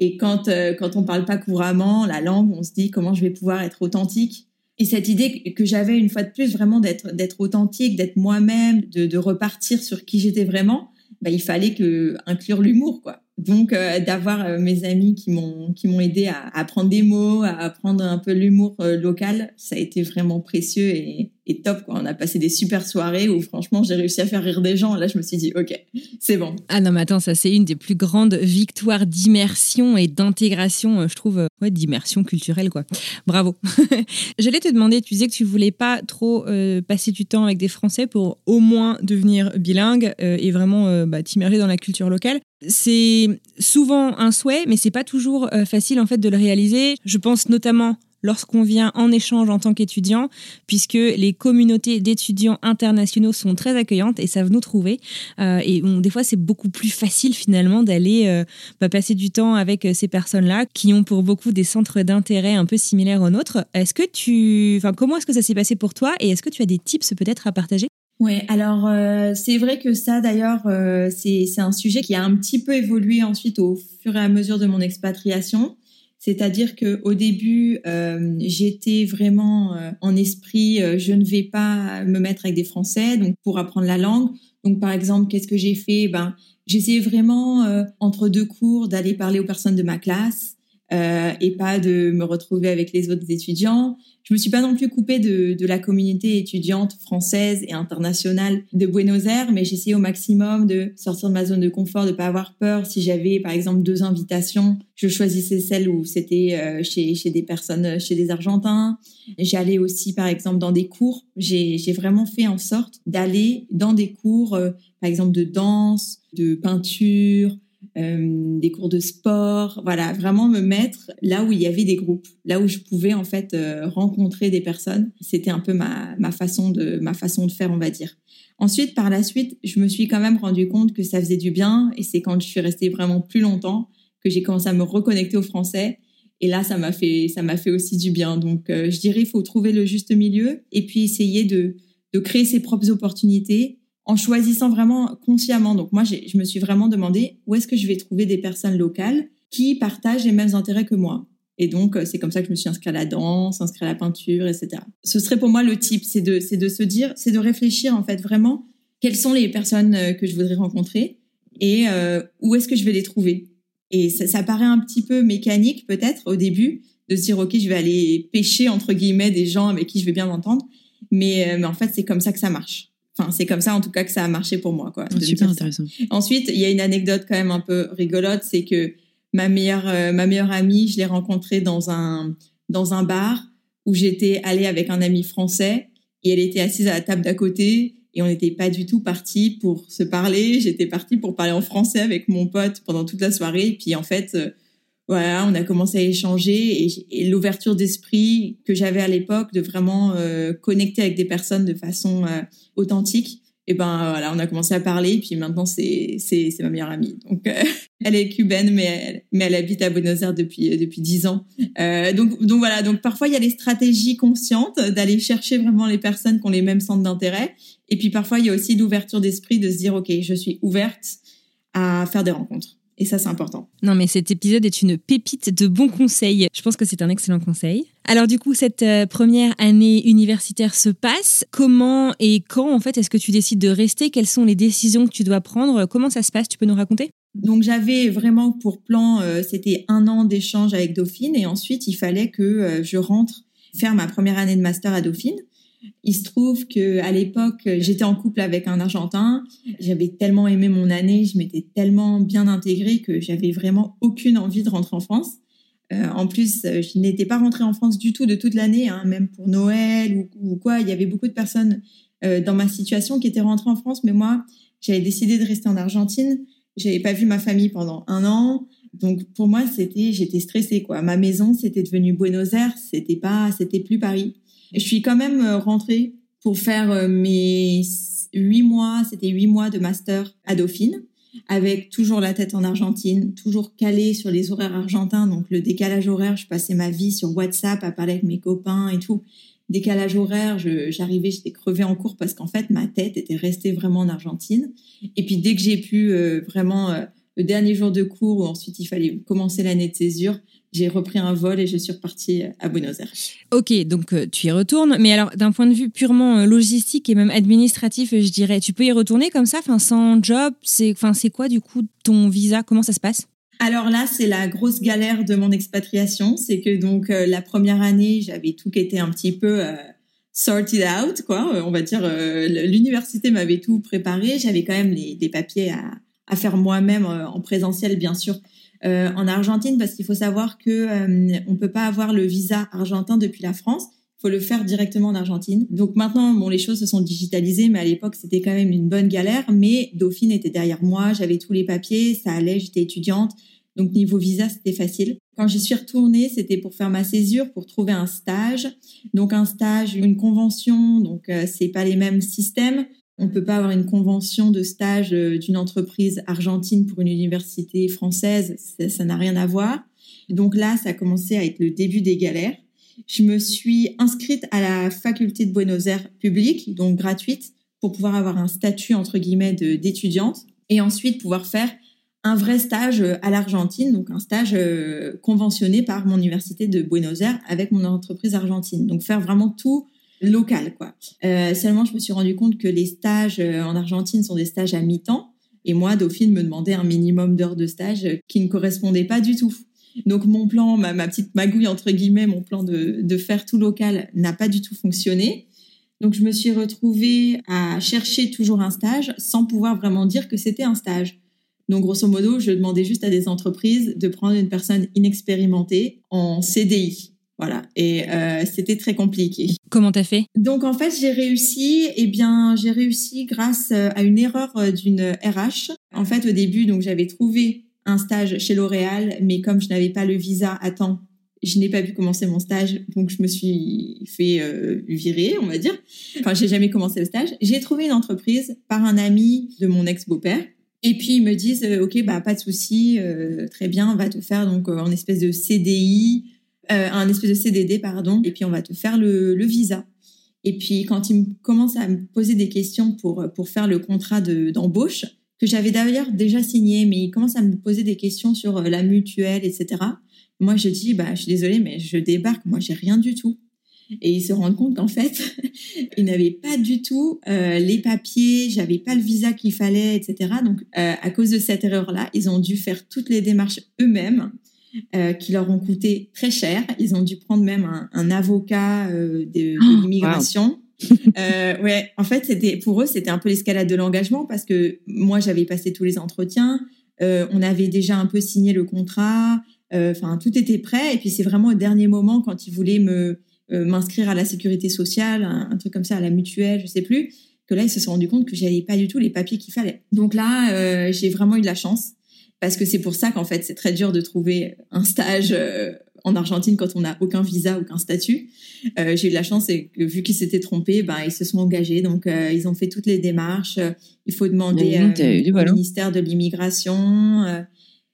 Et quand, euh, quand on parle pas couramment la langue, on se dit comment je vais pouvoir être authentique et cette idée que j'avais une fois de plus vraiment d'être d'être authentique, d'être moi-même, de, repartir sur qui j'étais vraiment, bah, il fallait que inclure l'humour quoi. Donc euh, d'avoir euh, mes amis qui m'ont qui m'ont aidé à, apprendre des mots, à apprendre un peu l'humour euh, local, ça a été vraiment précieux et, et top. On a passé des super soirées où franchement j'ai réussi à faire rire des gens. Là je me suis dit ok c'est bon. Ah non mais attends ça c'est une des plus grandes victoires d'immersion et d'intégration je trouve ouais d'immersion culturelle quoi. Bravo. (laughs) J'allais te demander tu disais que tu voulais pas trop passer du temps avec des Français pour au moins devenir bilingue et vraiment bah, t'immerger dans la culture locale c'est souvent un souhait, mais c'est pas toujours euh, facile en fait de le réaliser. Je pense notamment lorsqu'on vient en échange en tant qu'étudiant, puisque les communautés d'étudiants internationaux sont très accueillantes et savent nous trouver. Euh, et des fois, c'est beaucoup plus facile finalement d'aller euh, bah, passer du temps avec ces personnes-là qui ont pour beaucoup des centres d'intérêt un peu similaires aux nôtres. Est-ce que tu, enfin, comment est-ce que ça s'est passé pour toi et est-ce que tu as des tips peut-être à partager? Ouais, alors euh, c'est vrai que ça d'ailleurs euh, c'est un sujet qui a un petit peu évolué ensuite au fur et à mesure de mon expatriation. C'est-à-dire que au début euh, j'étais vraiment en esprit je ne vais pas me mettre avec des Français donc pour apprendre la langue. Donc par exemple qu'est-ce que j'ai fait? Ben j'essayais vraiment entre deux cours d'aller parler aux personnes de ma classe euh, et pas de me retrouver avec les autres étudiants. Je me suis pas non plus coupée de, la communauté étudiante française et internationale de Buenos Aires, mais j'essayais au maximum de sortir de ma zone de confort, de pas avoir peur. Si j'avais par exemple deux invitations, je choisissais celle où c'était euh, chez, chez des personnes, chez des Argentins. J'allais aussi par exemple dans des cours. J'ai vraiment fait en sorte d'aller dans des cours, euh, par exemple de danse, de peinture, euh, des cours de sport, voilà, vraiment me mettre là où il y avait des groupes, là où je pouvais en fait euh, rencontrer des personnes. C'était un peu ma, ma façon de ma façon de faire, on va dire. Ensuite, par la suite, je me suis quand même rendu compte que ça faisait du bien, et c'est quand je suis restée vraiment plus longtemps que j'ai commencé à me reconnecter au français. Et là, ça m'a fait ça m'a fait aussi du bien. Donc, je dirais, il faut trouver le juste milieu et puis essayer de de créer ses propres opportunités en choisissant vraiment consciemment. Donc moi, je me suis vraiment demandé où est-ce que je vais trouver des personnes locales qui partagent les mêmes intérêts que moi. Et donc, euh, c'est comme ça que je me suis inscrite à la danse, inscrite à la peinture, etc. Ce serait pour moi le type, c'est de, se dire, c'est de réfléchir en fait vraiment quelles sont les personnes euh, que je voudrais rencontrer et euh, où est-ce que je vais les trouver. Et ça, paraît un petit peu mécanique peut-être au début de se dire ok, je vais aller pêcher entre guillemets des gens avec qui je vais bien m'entendre, mais en fait c'est comme ça que ça marche. Enfin, c'est comme ça en tout cas que ça a marché pour moi, quoi. Ah, super intéressant. Ensuite, il y a une anecdote quand même un peu rigolote, c'est que ma meilleure euh, ma meilleure amie, je l'ai rencontrée dans un dans un bar où j'étais allée avec un ami français et elle était assise à la table d'à côté et on n'était pas du tout parti pour se parler. J'étais partie pour parler en français avec mon pote pendant toute la soirée. Et puis en fait, euh, voilà, on a commencé à échanger et, l'ouverture d'esprit que j'avais à l'époque de vraiment euh, connecter avec des personnes de façon euh, authentique. Et ben voilà, on a commencé à parler. Et puis maintenant, c'est c'est ma meilleure amie. Donc euh, (laughs) elle est cubaine, mais elle, mais elle habite à Buenos Aires depuis depuis dix ans. donc donc voilà. Donc parfois il y a les stratégies conscientes d'aller chercher vraiment les personnes qui ont les mêmes centres d'intérêt. Et puis parfois il y a aussi l'ouverture d'esprit de se dire ok, je suis ouverte à faire des rencontres. Et ça, c'est important. Non, mais cet épisode est une pépite de bons conseils. Je pense que c'est un excellent conseil. Alors du coup, cette euh, première année universitaire se passe. Comment et quand, en fait, est-ce que tu décides de rester? Quelles sont les décisions que tu dois prendre? Comment ça se passe? Tu peux nous raconter? Donc j'avais vraiment pour plan, euh, c'était un an d'échange avec Dauphine et ensuite il fallait que euh, je rentre faire ma première année de master à Dauphine. Il se trouve que à l'époque, j'étais en couple avec un Argentin. J'avais tellement aimé mon année, je m'étais tellement bien intégrée que j'avais vraiment aucune envie de rentrer en France. Euh, en plus, je n'étais pas rentrée en France du tout de toute l'année, hein, même pour Noël ou, quoi. Il y avait beaucoup de personnes euh, dans ma situation qui étaient rentrées en France, mais moi, j'avais décidé de rester en Argentine. J'avais pas vu ma famille pendant un an, donc pour moi, c'était, j'étais stressée quoi. Ma maison, c'était devenu Buenos Aires, c'était pas, c'était plus Paris. Je suis quand même euh, rentrée pour faire euh, mes huit mois, c'était huit mois de master à Dauphine, avec toujours la tête en Argentine, toujours calée sur les horaires argentins, donc le décalage horaire. Je passais ma vie sur WhatsApp à parler avec mes copains et tout. Décalage horaire, j'arrivais, j'étais crevée en cours parce qu'en fait ma tête était restée vraiment en Argentine. Et puis dès que j'ai pu euh, vraiment le dernier jour de cours où ensuite il fallait commencer l'année de césure, j'ai repris un vol et je suis repartie à Buenos Aires. Ok, donc euh, tu y retournes, mais alors d'un point de vue purement euh, logistique et même administratif, je dirais, tu peux y retourner comme ça, enfin sans job, c'est, enfin c'est quoi du coup ton visa, comment ça se passe? Alors là, c'est la grosse galère de mon expatriation, c'est que donc euh, la première année, j'avais tout qui était un petit peu sorted out, quoi. On va dire, l'université m'avait tout préparé, j'avais quand même les, des papiers à, à faire moi-même en présentiel, bien sûr. Euh, en Argentine parce qu'il faut savoir que euh, on peut pas avoir le visa argentin depuis la France. Il faut le faire directement en Argentine. Donc maintenant, bon, les choses se sont digitalisées, mais à l'époque, c'était quand même une bonne galère. Mais Dauphine était derrière moi, j'avais tous les papiers, ça allait, j'étais étudiante. Donc niveau visa, c'était facile. Quand j'y suis retournée, c'était pour faire ma césure, pour trouver un stage. Donc un stage, une convention, donc euh, c'est pas les mêmes systèmes. On ne peut pas avoir une convention de stage euh, d'une entreprise argentine pour une université française, ça n'a rien à voir. Donc là, ça a commencé à être le début des galères. Je me suis inscrite à la faculté de Buenos Aires publique, donc gratuite, pour pouvoir avoir un statut entre guillemets d'étudiante et ensuite pouvoir faire un vrai stage à l'Argentine, donc un stage euh, conventionné par mon université de Buenos Aires avec mon entreprise argentine. Donc faire vraiment tout local, quoi. Euh, seulement, je me suis rendu compte que les stages euh, en Argentine sont des stages à mi-temps. Et moi, Dauphine me demandait un minimum d'heures de stage qui ne correspondait pas du tout. Donc mon plan, ma, petite magouille entre guillemets, mon plan de, de faire tout local n'a pas du tout fonctionné. Donc je me suis retrouvée à chercher toujours un stage sans pouvoir vraiment dire que c'était un stage. Donc grosso modo, je demandais juste à des entreprises de prendre une personne inexpérimentée en CDI. Voilà, et euh, c'était très compliqué. Comment t'as fait? Donc en fait, j'ai réussi. Eh bien, j'ai réussi grâce euh, à une erreur euh, d'une RH. En fait, au début, donc j'avais trouvé un stage chez L'Oréal, mais comme je n'avais pas le visa à temps, je n'ai pas pu commencer mon stage, donc je me suis fait euh, virer, on va dire. Enfin, j'ai jamais commencé le stage. J'ai trouvé une entreprise par un ami de mon ex-beau-père. Et puis ils me disent, euh, ok, bah pas de souci, euh, très bien, on va te faire donc en espèce de CDI, un espèce de CDD pardon, et puis on va te faire le, visa. Et puis quand ils commencent à me poser des questions pour pour faire le contrat d'embauche, que j'avais d'ailleurs déjà signé, mais ils commencent à me poser des questions sur la mutuelle, etc. Moi, je dis, bah, je suis désolée, mais je débarque. Moi, j'ai rien du tout. Et ils se rendent compte qu'en fait, (laughs) ils n'avaient pas du tout euh, les papiers, j'avais pas le visa qu'il fallait, etc. Donc, euh, à cause de cette erreur-là, ils ont dû faire toutes les démarches eux-mêmes, euh, qui leur ont coûté très cher. Ils ont dû prendre même un, un avocat euh, de, de oh, l'immigration. (laughs) euh, ouais, en fait, c'était pour eux, c'était un peu l'escalade de l'engagement parce que moi, j'avais passé tous les entretiens. Euh, on avait déjà un peu signé le contrat. Enfin, tout était prêt. Et puis c'est vraiment au dernier moment quand ils voulaient me m'inscrire à la sécurité sociale, un, truc comme ça, à la mutuelle, je sais plus, que là ils se sont rendus compte que j'avais pas du tout les papiers qu'il fallait. Donc là, j'ai vraiment eu de la chance parce que c'est pour ça qu'en fait c'est très dur de trouver un stage en Argentine quand on n'a aucun visa, aucun statut. Euh, j'ai eu de la chance et que vu qu'ils s'étaient trompés, ben ils se sont engagés. Donc euh, ils ont fait toutes les démarches. Il faut demander au ministère de l'immigration.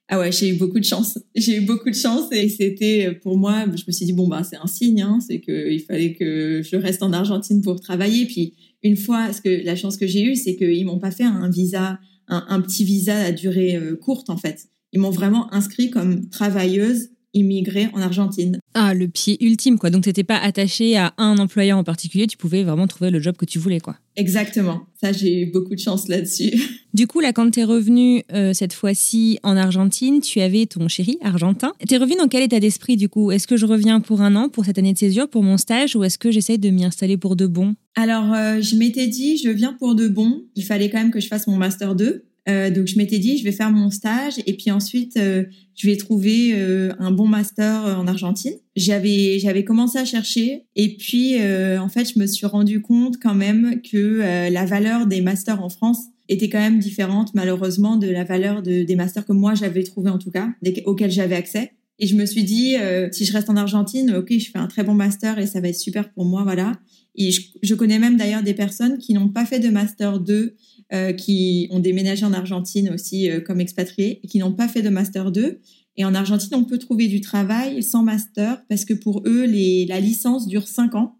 Ah ouais, j'ai eu beaucoup de chance. (laughs) J'ai eu beaucoup de chance et c'était pour moi, je me suis dit bon bah c'est un signe, hein, c'est qu'il fallait que je reste en Argentine pour travailler. Puis une fois, ce que la chance que j'ai eue, c'est qu'ils m'ont pas fait un visa, un, petit visa à durée euh, courte en fait. Ils m'ont vraiment inscrit comme travailleuse immigrée en Argentine. Ah, le pied ultime, quoi. Donc, tu n'étais pas attaché à un employeur en particulier, tu pouvais vraiment trouver le job que tu voulais, quoi. Exactement. Ça, j'ai eu beaucoup de chance là-dessus. (laughs) Du coup, là, quand tu es revenu euh, cette fois-ci en Argentine, tu avais ton chéri argentin. Tu es revenu dans quel état d'esprit, du coup? Est-ce que je reviens pour un an, pour cette année de césure, pour mon stage, ou est-ce que j'essaye de m'y installer pour de bon? Alors, euh, je m'étais dit, je viens pour de bon. Il fallait quand même que je fasse mon Master 2. Euh, donc je m'étais dit, je vais faire mon stage et puis ensuite euh, je vais trouver euh, un bon master en Argentine. J'avais j'avais commencé à chercher et puis en fait je me suis rendu compte quand même que la valeur des masters en France était quand même différente malheureusement de la valeur de, des masters que moi j'avais trouvé en tout cas, auxquels j'avais accès. Et je me suis dit, si je reste en Argentine, ok, je fais un très bon master et ça va être super pour moi, voilà. Et je, je connais même d'ailleurs des personnes qui n'ont pas fait de master 2 euh, qui ont déménagé en Argentine aussi euh, comme expatriés qui n'ont pas fait de master 2. Et en Argentine, on peut trouver du travail sans master parce que pour eux, les, la licence dure 5 ans.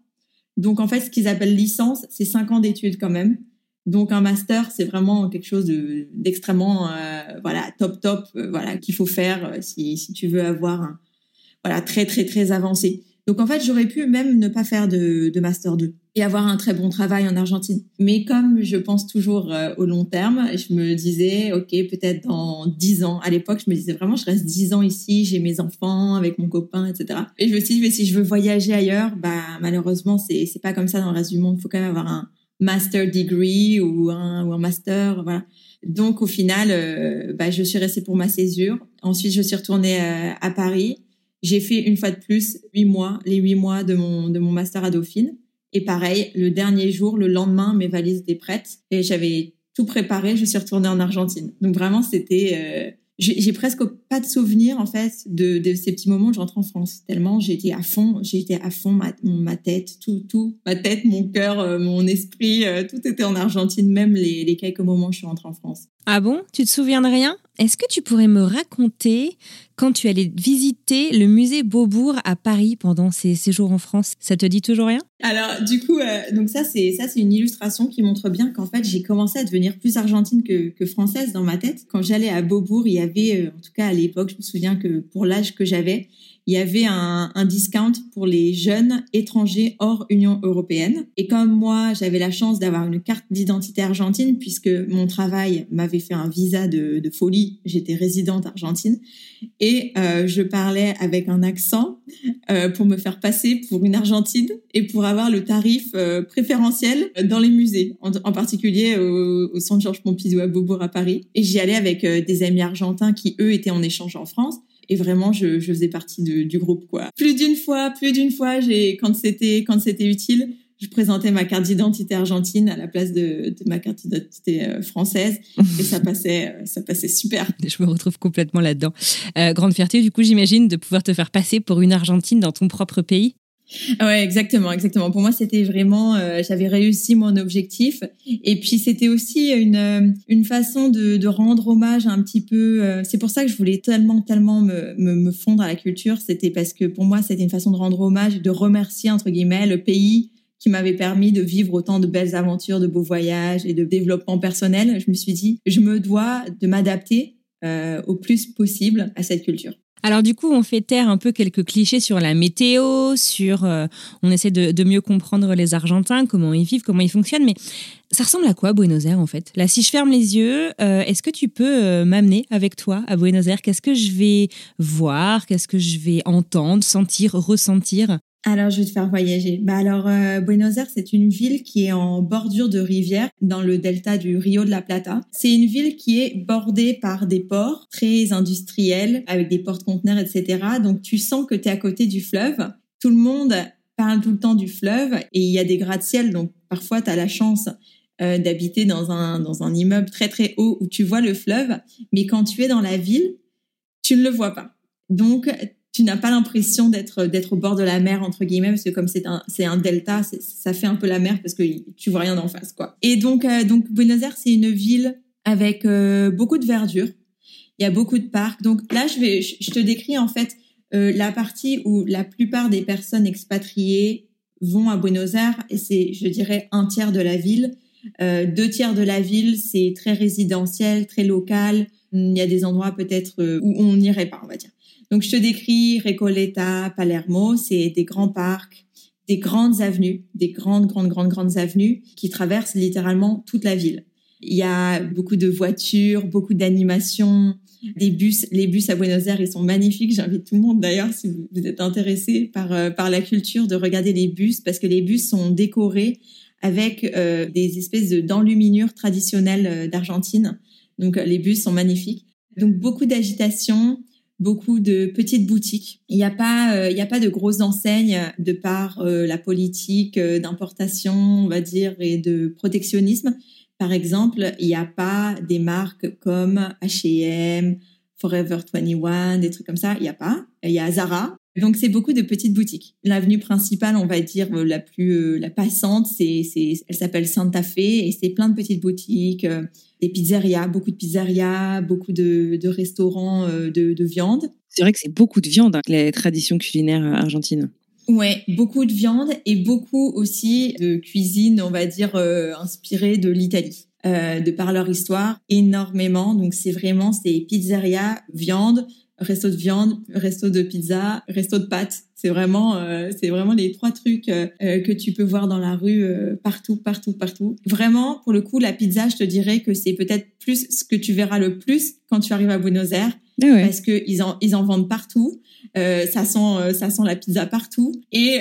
Donc en fait, ce qu'ils appellent licence, c'est 5 ans d'études quand même. Donc un master, c'est vraiment quelque chose d'extrêmement euh, voilà top top voilà qu'il faut faire si, si tu veux avoir un voilà très très très avancé. Donc en fait, j'aurais pu même ne pas faire de, de, master 2 et avoir un très bon travail en Argentine. Mais comme je pense toujours euh, au long terme, je me disais, ok, peut-être dans 10 ans. À l'époque, je me disais vraiment, je reste 10 ans ici, j'ai mes enfants avec mon copain, etc. Et je me suis dit, mais si je veux voyager ailleurs, bah malheureusement, c'est c'est pas comme ça dans le reste du monde. Il faut quand même avoir un master degree ou un ou un master, voilà. Donc au final, euh, bah, je suis restée pour ma césure. Ensuite, je suis retournée euh, à Paris j'ai fait une fois de plus huit mois, les huit mois de mon, de mon master à Dauphine. Et pareil, le dernier jour, le lendemain, mes valises étaient prêtes et j'avais tout préparé. Je suis retournée en Argentine. Donc vraiment, c'était, euh, j'ai presque pas de souvenir en fait de, de, ces petits moments où je rentre en France. Tellement j'étais à fond, j'étais à fond ma, ma tête, tout, tout, ma tête, mon cœur, euh, mon esprit, euh, tout était en Argentine, même les, les quelques moments où je suis rentrée en France. Ah bon? Tu te souviens de rien? Est-ce que tu pourrais me raconter quand tu allais visiter le musée Beaubourg à Paris pendant ces séjours en France? Ça te dit toujours rien? Alors du coup, euh, ça c'est ça c'est une illustration qui montre bien qu'en fait j'ai commencé à devenir plus argentine que, que française dans ma tête. Quand j'allais à Beaubourg, il y avait, euh, en tout cas à l'époque, je me souviens que pour l'âge que j'avais, il y avait un, un, discount pour les jeunes étrangers hors Union européenne. Et comme moi, j'avais la chance d'avoir une carte d'identité argentine, puisque mon travail m'avait fait un visa de, folie, j'étais résidente argentine, et euh, je parlais avec un accent euh, pour me faire passer pour une argentine et pour avoir le tarif euh, préférentiel dans les musées, en, particulier au, au Centre Georges Pompidou à Beaubourg à Paris. Et j'y allais avec des amis argentins qui, eux, étaient en échange en France et vraiment je, je faisais partie de, du groupe quoi. Plus d'une fois, plus d'une fois, j'ai quand c'était quand c'était utile, je présentais ma carte d'identité argentine à la place de, de ma carte d'identité euh, française et ça passait, euh, ça passait super. Je me retrouve complètement là-dedans. Euh, grande fierté, du coup, j'imagine, de pouvoir te faire passer pour une Argentine dans ton propre pays. Ouais, exactement, exactement. Pour moi, c'était vraiment, euh, j'avais réussi mon objectif. Et puis, c'était aussi une euh, une façon de, de rendre hommage un petit peu. Euh, c'est pour ça que je voulais tellement, tellement me, me, me fondre à la culture. C'était parce que pour moi, c'était une façon de rendre hommage, de remercier entre guillemets le pays qui m'avait permis de vivre autant de belles aventures, de beaux voyages et de développement personnel. Je me suis dit, je me dois de m'adapter au plus possible à cette culture. Alors du coup, on fait taire un peu quelques clichés sur la météo, sur euh, on essaie de, mieux comprendre les Argentins, comment ils vivent, comment ils fonctionnent, mais ça ressemble à quoi Buenos Aires en fait? Là, si je ferme les yeux, euh, est-ce que tu peux euh, m'amener avec toi à Buenos Aires? Qu'est-ce que je vais voir? Qu'est-ce que je vais entendre, sentir, ressentir? Alors, je vais te faire voyager. Bah alors, euh, Buenos Aires, c'est une ville qui est en bordure de rivière dans le delta du Rio de la Plata. C'est une ville qui est bordée par des ports très industriels avec des portes-conteneurs, etc. Donc, tu sens que tu es à côté du fleuve. Tout le monde parle tout le temps du fleuve et il y a des gratte-ciel. Donc, parfois, tu as la chance euh, d'habiter dans un, dans un immeuble très, très haut où tu vois le fleuve. Mais quand tu es dans la ville, tu ne le vois pas. Donc, tu n'as pas l'impression d'être d'être au bord de la mer entre guillemets parce que comme c'est un c'est un delta ça fait un peu la mer parce que tu vois rien en face quoi. Et donc euh, donc Buenos Aires c'est une ville avec euh, beaucoup de verdure. Il y a beaucoup de parcs. Donc là je vais je, te décris en fait euh, la partie où la plupart des personnes expatriées vont à Buenos Aires et c'est je dirais un tiers de la ville. Deux tiers de la ville c'est très résidentiel très local. Il y a des endroits peut-être où on n'irait pas on va dire donc, je te décris Recoleta, Palermo, c'est des grands parcs, des grandes avenues, des grandes, grandes, grandes, grandes avenues qui traversent littéralement toute la ville. Il y a beaucoup de voitures, beaucoup d'animations, des bus. Les bus à Buenos Aires, ils sont magnifiques. J'invite tout le monde d'ailleurs, si vous êtes intéressé par, euh, par la culture, de regarder les bus parce que les bus sont décorés avec euh, des espèces d'enluminures traditionnelles euh, d'Argentine. Donc, les bus sont magnifiques. Donc, beaucoup d'agitation, beaucoup de petites boutiques. Il n'y a pas, euh, il n'y a pas de grosses enseignes de par euh, la politique euh, d'importation, on va dire, et de protectionnisme. Par exemple, il n'y a pas des marques comme H&M, Forever 21, des trucs comme ça. Il n'y a pas. Il y a Zara. Donc c'est beaucoup de petites boutiques. L'avenue principale, on va dire la plus la passante, c'est c'est elle s'appelle Santa Fe et c'est plein de petites boutiques des pizzerias, beaucoup de pizzerias, beaucoup de, de restaurants euh, de, de, viande. C'est vrai que c'est beaucoup de viande, hein, les traditions culinaires euh, argentines. Ouais, beaucoup de viande et beaucoup aussi de cuisine, on va dire, euh, inspirée de l'Italie. Euh, de par leur histoire, énormément. Donc c'est vraiment c'est pizzeria, viande, resto de viande, resto de pizza, resto de pâtes. C'est vraiment, euh, c'est vraiment les trois trucs euh, euh, que tu peux voir dans la rue partout, partout, partout. Vraiment, pour le coup, la pizza, je te dirais que c'est peut-être plus ce que tu verras le plus quand tu arrives à Buenos Aires, ah parce que ils en, ils en vendent partout. ça sent, ça sent la pizza partout, et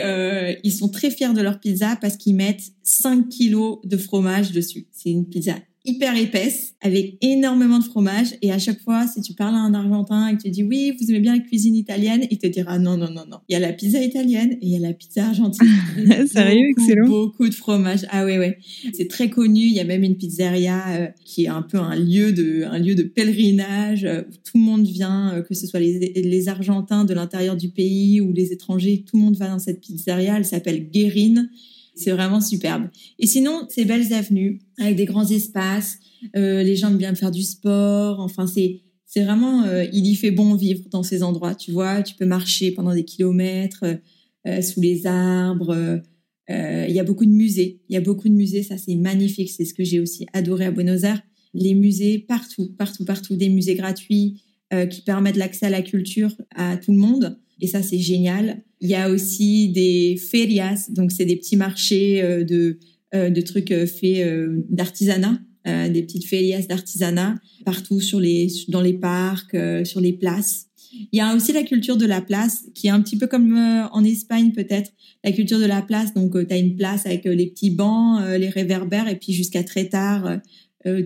ils sont très fiers de leur pizza parce qu'ils mettent 5 kilos de fromage dessus. C'est une pizza hyper épaisse avec énormément de fromage. Et à chaque fois si tu parles à un argentin et que tu dis oui vous aimez bien la cuisine italienne il te dira non non non non. Il y a la pizza italienne et il y a la pizza argentine. (laughs) Sérieux beaucoup, excellent. beaucoup de fromage. Ah ouais ouais. C'est très connu. Il y a même une pizzeria euh, qui est un peu un lieu de un lieu de pèlerinage euh, où tout le monde vient euh, que ce soit les, les argentins de l'intérieur du pays ou les étrangers. Tout le monde va dans cette pizzeria. Elle s'appelle Guérine c'est vraiment superbe. Et sinon, ces belles avenues avec des grands espaces, euh, les gens aiment bien faire du sport. Enfin, c'est c'est vraiment, euh, il y fait bon vivre dans ces endroits. Tu vois, tu peux marcher pendant des kilomètres euh, sous les arbres. Il y a beaucoup de musées. Il y a beaucoup de musées. Ça, c'est magnifique. C'est ce que j'ai aussi adoré à Buenos Aires. Les musées partout, partout, partout. Des musées gratuits qui permettent l'accès à la culture à tout le monde. Et ça, c'est génial. Il y a aussi des ferias, donc c'est des petits marchés euh, de, euh, de trucs euh, faits d'artisanat, des petites ferias d'artisanat partout sur les, dans les parcs, sur les places. Il y a aussi la culture de la place, qui est un petit peu comme en Espagne peut-être, la culture de la place. Donc, tu as une place avec les petits bancs, les réverbères, et puis jusqu'à très tard,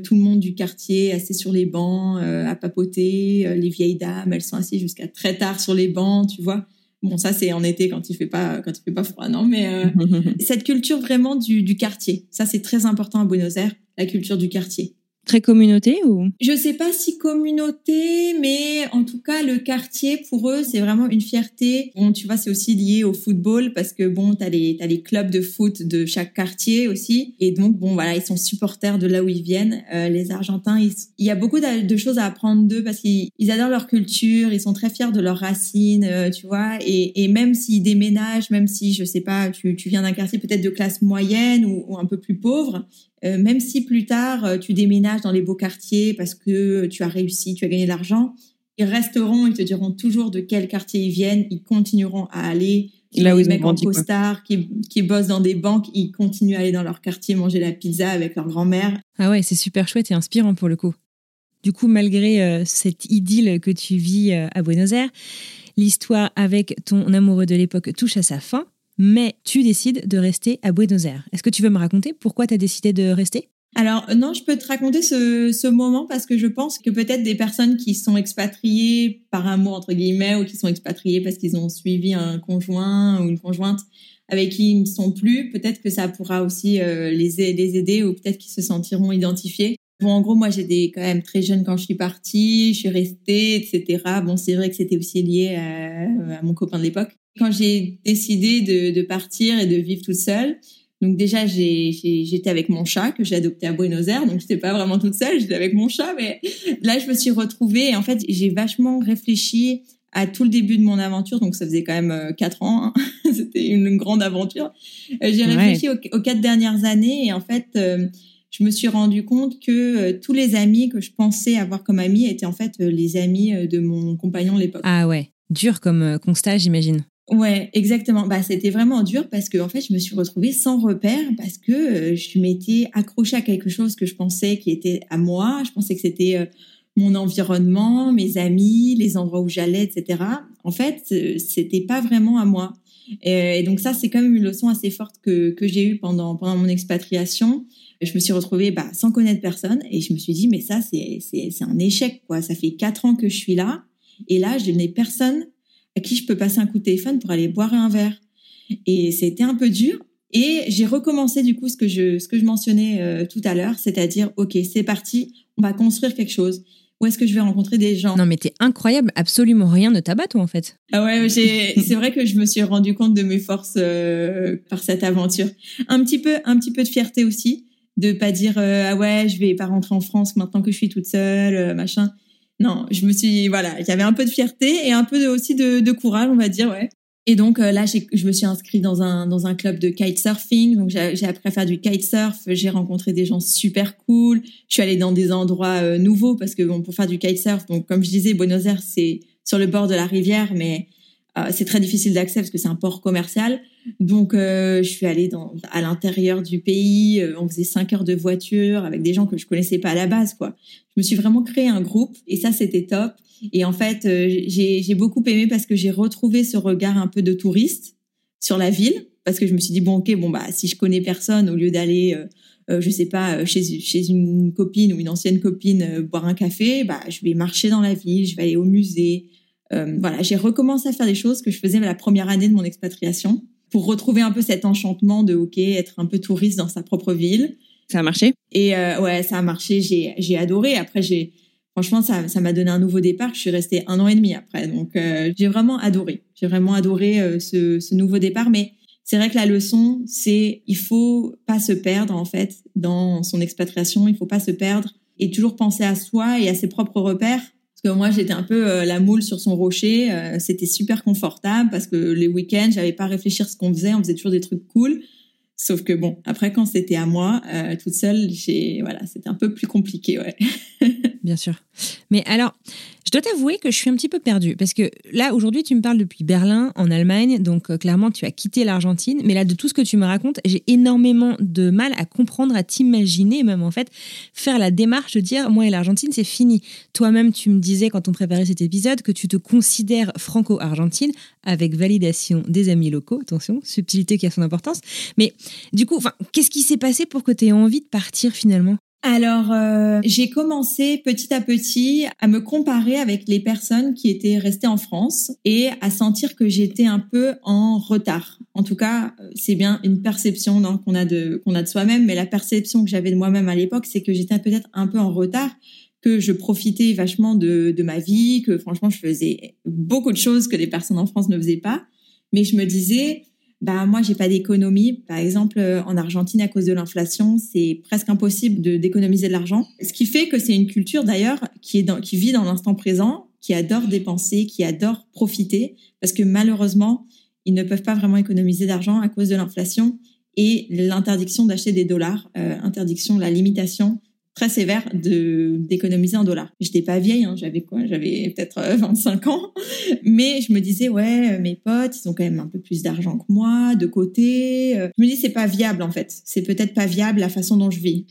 tout le monde du quartier assis sur les bancs, à papoter. les vieilles dames, elles sont assises jusqu'à très tard sur les bancs, tu vois. Bon, ça c'est en été quand il fait pas quand il fait pas froid, non, mais euh, (laughs) cette culture vraiment du, du quartier, ça c'est très important à Buenos Aires, la culture du quartier. Très communauté ou? Je sais pas si communauté, mais en tout cas le quartier pour eux c'est vraiment une fierté. Bon, tu vois, c'est aussi lié au football parce que bon, t'as les t'as les clubs de foot de chaque quartier aussi, et donc bon voilà, ils sont supporters de là où ils viennent. Euh, les Argentins, il y a beaucoup de choses à apprendre d'eux parce qu'ils ils adorent leur culture, ils sont très fiers de leurs racines, euh, tu vois, et, même s'ils déménagent, même si je sais pas, tu tu viens d'un quartier peut-être de classe moyenne ou un peu plus pauvre, euh, même si plus tard euh, tu déménages dans les beaux quartiers parce que tu as réussi, tu as gagné de l'argent, ils resteront, ils te diront toujours de quel quartier ils viennent, ils continueront à aller. Là où les ils mecs en costard qui, qui bossent dans des banques, ils continuent à aller dans leur quartier manger la pizza avec leur grand-mère. Ah ouais, c'est super chouette et inspirant pour le coup. Du coup, malgré euh, cette idylle que tu vis euh, à Buenos Aires, l'histoire avec ton amoureux de l'époque touche à sa fin, mais tu décides de rester à Buenos Aires. Est-ce que tu veux me raconter pourquoi tu as décidé de rester? Alors non, je peux te raconter ce, moment parce que je pense que peut-être des personnes qui sont expatriées par amour entre guillemets ou qui sont expatriées parce qu'ils ont suivi un conjoint ou une conjointe avec qui ils ne sont plus, peut-être que ça pourra aussi euh, les aider ou peut-être qu'ils se sentiront identifiés. Bon, en gros, moi, j'étais quand même très jeune quand je suis partie, je suis restée, etc. Bon, c'est vrai que c'était aussi lié à, à mon copain de l'époque. Quand j'ai décidé de, de partir et de vivre toute seule, donc déjà, j'ai- j'étais avec mon chat que j'ai adopté à Buenos Aires, donc j'étais pas vraiment toute seule, j'étais avec mon chat, mais là, je me suis retrouvée et en fait, j'ai vachement réfléchi à tout le début de mon aventure, donc ça faisait quand même euh, quatre ans, hein. (laughs) c'était une grande aventure. Euh, J'ai Ouais. réfléchi aux, aux quatre dernières années et en fait, euh, je me suis rendu compte que euh, tous les amis que je pensais avoir comme amis étaient en fait euh, les amis de mon compagnon de l'époque. Ah ouais, dur comme constat, j'imagine. Ouais, exactement. Bah, c'était vraiment dur parce que en fait, je me suis retrouvée sans repère parce que euh, je m'étais accrochée à quelque chose que je pensais qui était à moi. Je pensais que c'était euh, mon environnement, mes amis, les endroits où j'allais, etc. En fait, euh, c'était pas vraiment à moi. Et, et donc ça, c'est quand même une leçon assez forte que que j'ai eue pendant pendant mon expatriation. Je me suis retrouvée bah, sans connaître personne et je me suis dit mais ça c'est c'est un échec quoi. Ça fait quatre ans que je suis là et là je n'ai personne à qui je peux passer un coup de téléphone pour aller boire un verre. Et c'était un peu dur. Et j'ai recommencé du coup ce que je ce que je mentionnais euh, tout à l'heure, c'est-à-dire ok c'est parti, on va construire quelque chose. Où est-ce que je vais rencontrer des gens? Non mais t'es incroyable, absolument rien ne t'abat toi en fait. Ah ouais, (laughs) c'est vrai que je me suis rendu compte de mes forces euh, par cette aventure. Un petit peu un petit peu de fierté aussi de pas dire euh, ah ouais je vais pas rentrer en France maintenant que je suis toute seule machin. Non, je me suis voilà, avait un peu de fierté et un peu aussi de, courage on va dire ouais. Et donc euh, là, je me suis inscrite dans un dans un club de kitesurfing. Donc j'ai j'ai appris à faire du kitesurf. J'ai rencontré des gens super cool. Je suis allée dans des endroits euh, nouveaux parce que bon pour faire du kitesurf. Donc comme je disais, Buenos Aires c'est sur le bord de la rivière, mais euh, c'est très difficile d'accès parce que c'est un port commercial. Donc euh, je suis allée dans à l'intérieur du pays. euh, on faisait cinq heures de voiture avec des gens que je connaissais pas à la base quoi. Je me suis vraiment créé un groupe et ça c'était top. Et en fait, euh, j'ai beaucoup aimé parce que j'ai retrouvé ce regard un peu de touriste sur la ville. Parce que je me suis dit, bon, ok, bon, bah, si je connais personne, au lieu d'aller, euh, euh, je sais pas, chez, une copine ou une ancienne copine boire un café, bah, je vais marcher dans la ville, je vais aller au musée. Euh, voilà, j'ai recommencé à faire des choses que je faisais la première année de mon expatriation pour retrouver un peu cet enchantement de, ok, être un peu touriste dans sa propre ville. Ça a marché? Et euh, ouais, ça a marché. J'ai j'ai adoré. Après, j'ai franchement, ça ça m'a donné un nouveau départ. Je suis restée un an et demi après, donc euh, j'ai vraiment adoré. J'ai vraiment adoré euh, ce, ce nouveau départ. Mais c'est vrai que la leçon, c'est il faut pas se perdre en fait dans son expatriation. Il faut pas se perdre et toujours penser à soi et à ses propres repères. Que moi, j'étais un peu euh, la moule sur son rocher. Euh, C'était super confortable parce que les week-ends, j'avais pas à réfléchir ce qu'on faisait. On faisait toujours des trucs cool. Sauf que bon, après quand c'était à moi, euh, toute seule, j'ai voilà, c'était un peu plus compliqué, ouais. (laughs) Bien sûr. Mais alors, je dois t'avouer que je suis un petit peu perdue parce que là, aujourd'hui, tu me parles depuis Berlin, en Allemagne, donc euh, clairement, tu as quitté l'Argentine. Mais là, de tout ce que tu me racontes, j'ai énormément de mal à comprendre, à t'imaginer, même en fait, faire la démarche de dire, moi et l'Argentine, c'est fini. Toi-même, tu me disais quand on préparait cet épisode que tu te considères franco-argentine avec validation des amis locaux. Attention, subtilité qui a son importance. Mais du coup, qu'est-ce qui s'est passé pour que tu aies envie de partir finalement? Alors, euh, j'ai commencé petit à petit à me comparer avec les personnes qui étaient restées en France et à sentir que j'étais un peu en retard. En tout cas, c'est bien une perception qu'on a de qu'on a de soi-même, mais la perception que j'avais de moi-même à l'époque, c'est que j'étais peut-être un peu en retard que je profitais vachement de, de ma vie, que franchement je faisais beaucoup de choses que les personnes en France ne faisaient pas, mais je me disais bah moi j'ai pas d'économie. Par exemple, euh, en Argentine à cause de l'inflation, c'est presque impossible de d'économiser de l'argent. Ce qui fait que c'est une culture d'ailleurs qui est dans, qui vit dans l'instant présent, qui adore dépenser, qui adore profiter, parce que malheureusement ils ne peuvent pas vraiment économiser d'argent à cause de l'inflation et l'interdiction d'acheter des dollars, euh, interdiction, la limitation très sévère de d'économiser en dollars. J'étais pas vieille, hein, j'avais quoi? J'avais peut-être 25 euh, ans, mais je me disais ouais, mes potes, ils ont quand même un peu plus d'argent que moi de côté. Euh. Je me dis c'est pas viable en fait. C'est peut-être pas viable la façon dont je vis.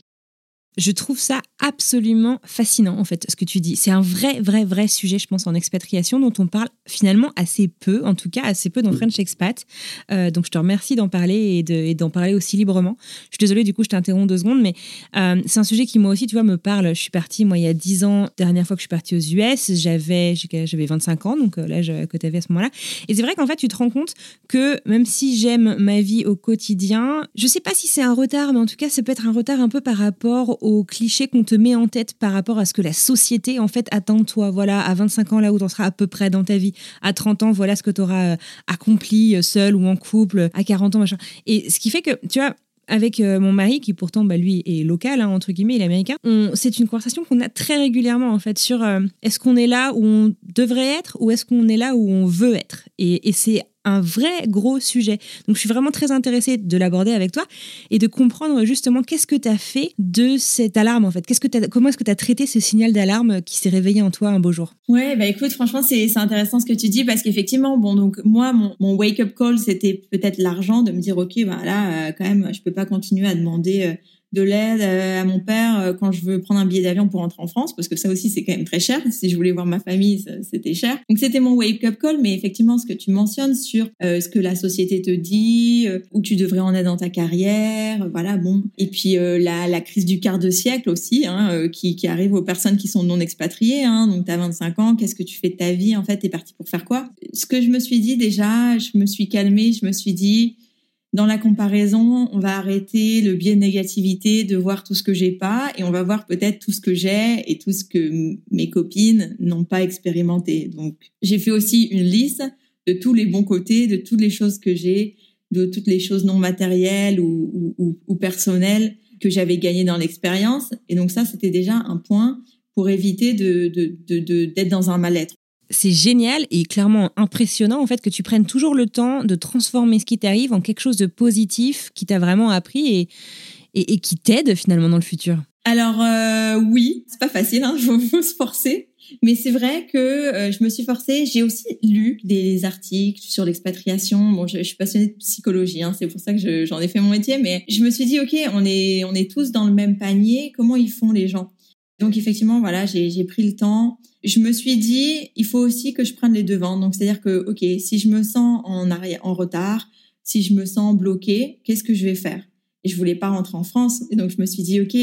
Je trouve ça absolument fascinant, en fait, ce que tu dis. C'est un vrai, vrai, vrai sujet, je pense, en expatriation, dont on parle finalement assez peu, en tout cas assez peu dans French Expat. Euh, donc, je te remercie d'en parler et d'en parler aussi librement. Je suis désolée, du coup, je t'interromps deux secondes, mais euh, c'est un sujet qui, moi aussi, tu vois, me parle. Je suis partie, moi, il y a dix ans, dernière fois que je suis partie aux US, j'avais j'avais 25 ans, donc euh, l'âge que tu avais à ce moment-là. Et c'est vrai qu'en fait, tu te rends compte que même si j'aime ma vie au quotidien, je sais pas si c'est un retard, mais en tout cas, ça peut être un retard un peu par rapport aux clichés qu'on te met en tête par rapport à ce que la société en fait attend de toi. Voilà, à 25 ans là où tu en seras à peu près dans ta vie, à 30 ans voilà ce que tu auras euh, accompli euh, seul ou en couple, à 40 ans machin. Et ce qui fait que tu vois avec euh, mon mari, qui pourtant, bah, lui, est local, hein, entre guillemets, il est américain, c'est une conversation qu'on a très régulièrement, en fait, sur est-ce qu'on est là où on devrait être ou est-ce qu'on est là où on veut être? Et, et c'est un vrai gros sujet. Donc je suis vraiment très intéressée de l'aborder avec toi et de comprendre justement qu'est-ce que tu as fait de cette alarme en fait. Qu'est-ce que comment est-ce que tu as traité ce signal d'alarme qui s'est réveillé en toi un beau jour? Ouais, bah écoute, franchement c'est intéressant ce que tu dis parce qu'effectivement bon donc moi mon, mon wake up call c'était peut-être l'argent de me dire OK bah là euh, quand même je peux pas continuer à demander euh, de l'aide euh, à mon père euh, quand je veux prendre un billet d'avion pour rentrer en France, parce que ça aussi c'est quand même très cher. Si je voulais voir ma famille, c'était cher. Donc c'était mon wake up call, mais effectivement ce que tu mentionnes sur euh, ce que la société te dit, où tu devrais en être dans ta carrière, voilà bon. Et puis la, la, crise du quart de siècle aussi, hein, qui, qui, arrive aux personnes qui sont non expatriées. Hein, donc t'as 25 ans, qu'est-ce que tu fais de ta vie en fait? T'es parti pour faire quoi? Ce que je me suis dit déjà, je me suis calmée, je me suis dit dans la comparaison, on va arrêter le biais de négativité de voir tout ce que j'ai pas et on va voir peut-être tout ce que j'ai et tout ce que mes copines n'ont pas expérimenté. Donc, j'ai fait aussi une liste de tous les bons côtés, de toutes les choses que j'ai, de toutes les choses non matérielles ou, personnelles que j'avais gagnées dans l'expérience. Et donc ça, c'était déjà un point pour éviter de, d'être dans un mal-être c'est génial et clairement impressionnant en fait que tu prennes toujours le temps de transformer ce qui t'arrive en quelque chose de positif qui t'a vraiment appris et, et, qui t'aide finalement dans le futur. Alors euh, oui, c'est pas facile, hein, (laughs) faut, se forcer. Mais c'est vrai que euh, je me suis forcée. J'ai aussi lu des articles sur l'expatriation. Bon, je, je, suis passionnée de psychologie, hein, c'est pour ça que j'en ai fait mon métier. Mais je me suis dit, ok, on est on est tous dans le même panier. Comment ils font les gens? Donc effectivement, voilà, j'ai pris le temps je me suis dit, il faut aussi que je prenne les devants. Donc, c'est-à-dire que, OK, si je me sens en, arrière, en retard, si je me sens bloquée, qu'est-ce que je vais faire? Et je voulais pas rentrer en France. Et donc, je me suis dit, OK,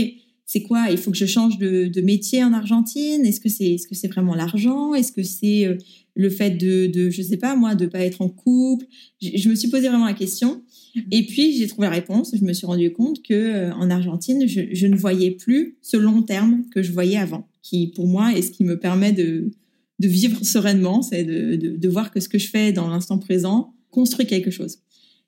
c'est quoi? Il faut que je change de, de métier en Argentine? Est-ce que c'est est -ce c'est vraiment l'argent? Est-ce que c'est euh, le fait de, de, je sais pas moi, de pas être en couple? Je, je me suis posé vraiment la question. Et puis j'ai trouvé la réponse. Je me suis rendu compte que euh, en Argentine, je, je, ne voyais plus ce long terme que je voyais avant, qui pour moi est ce qui me permet de, de vivre sereinement, c'est de, de, voir que ce que je fais dans l'instant présent construit quelque chose.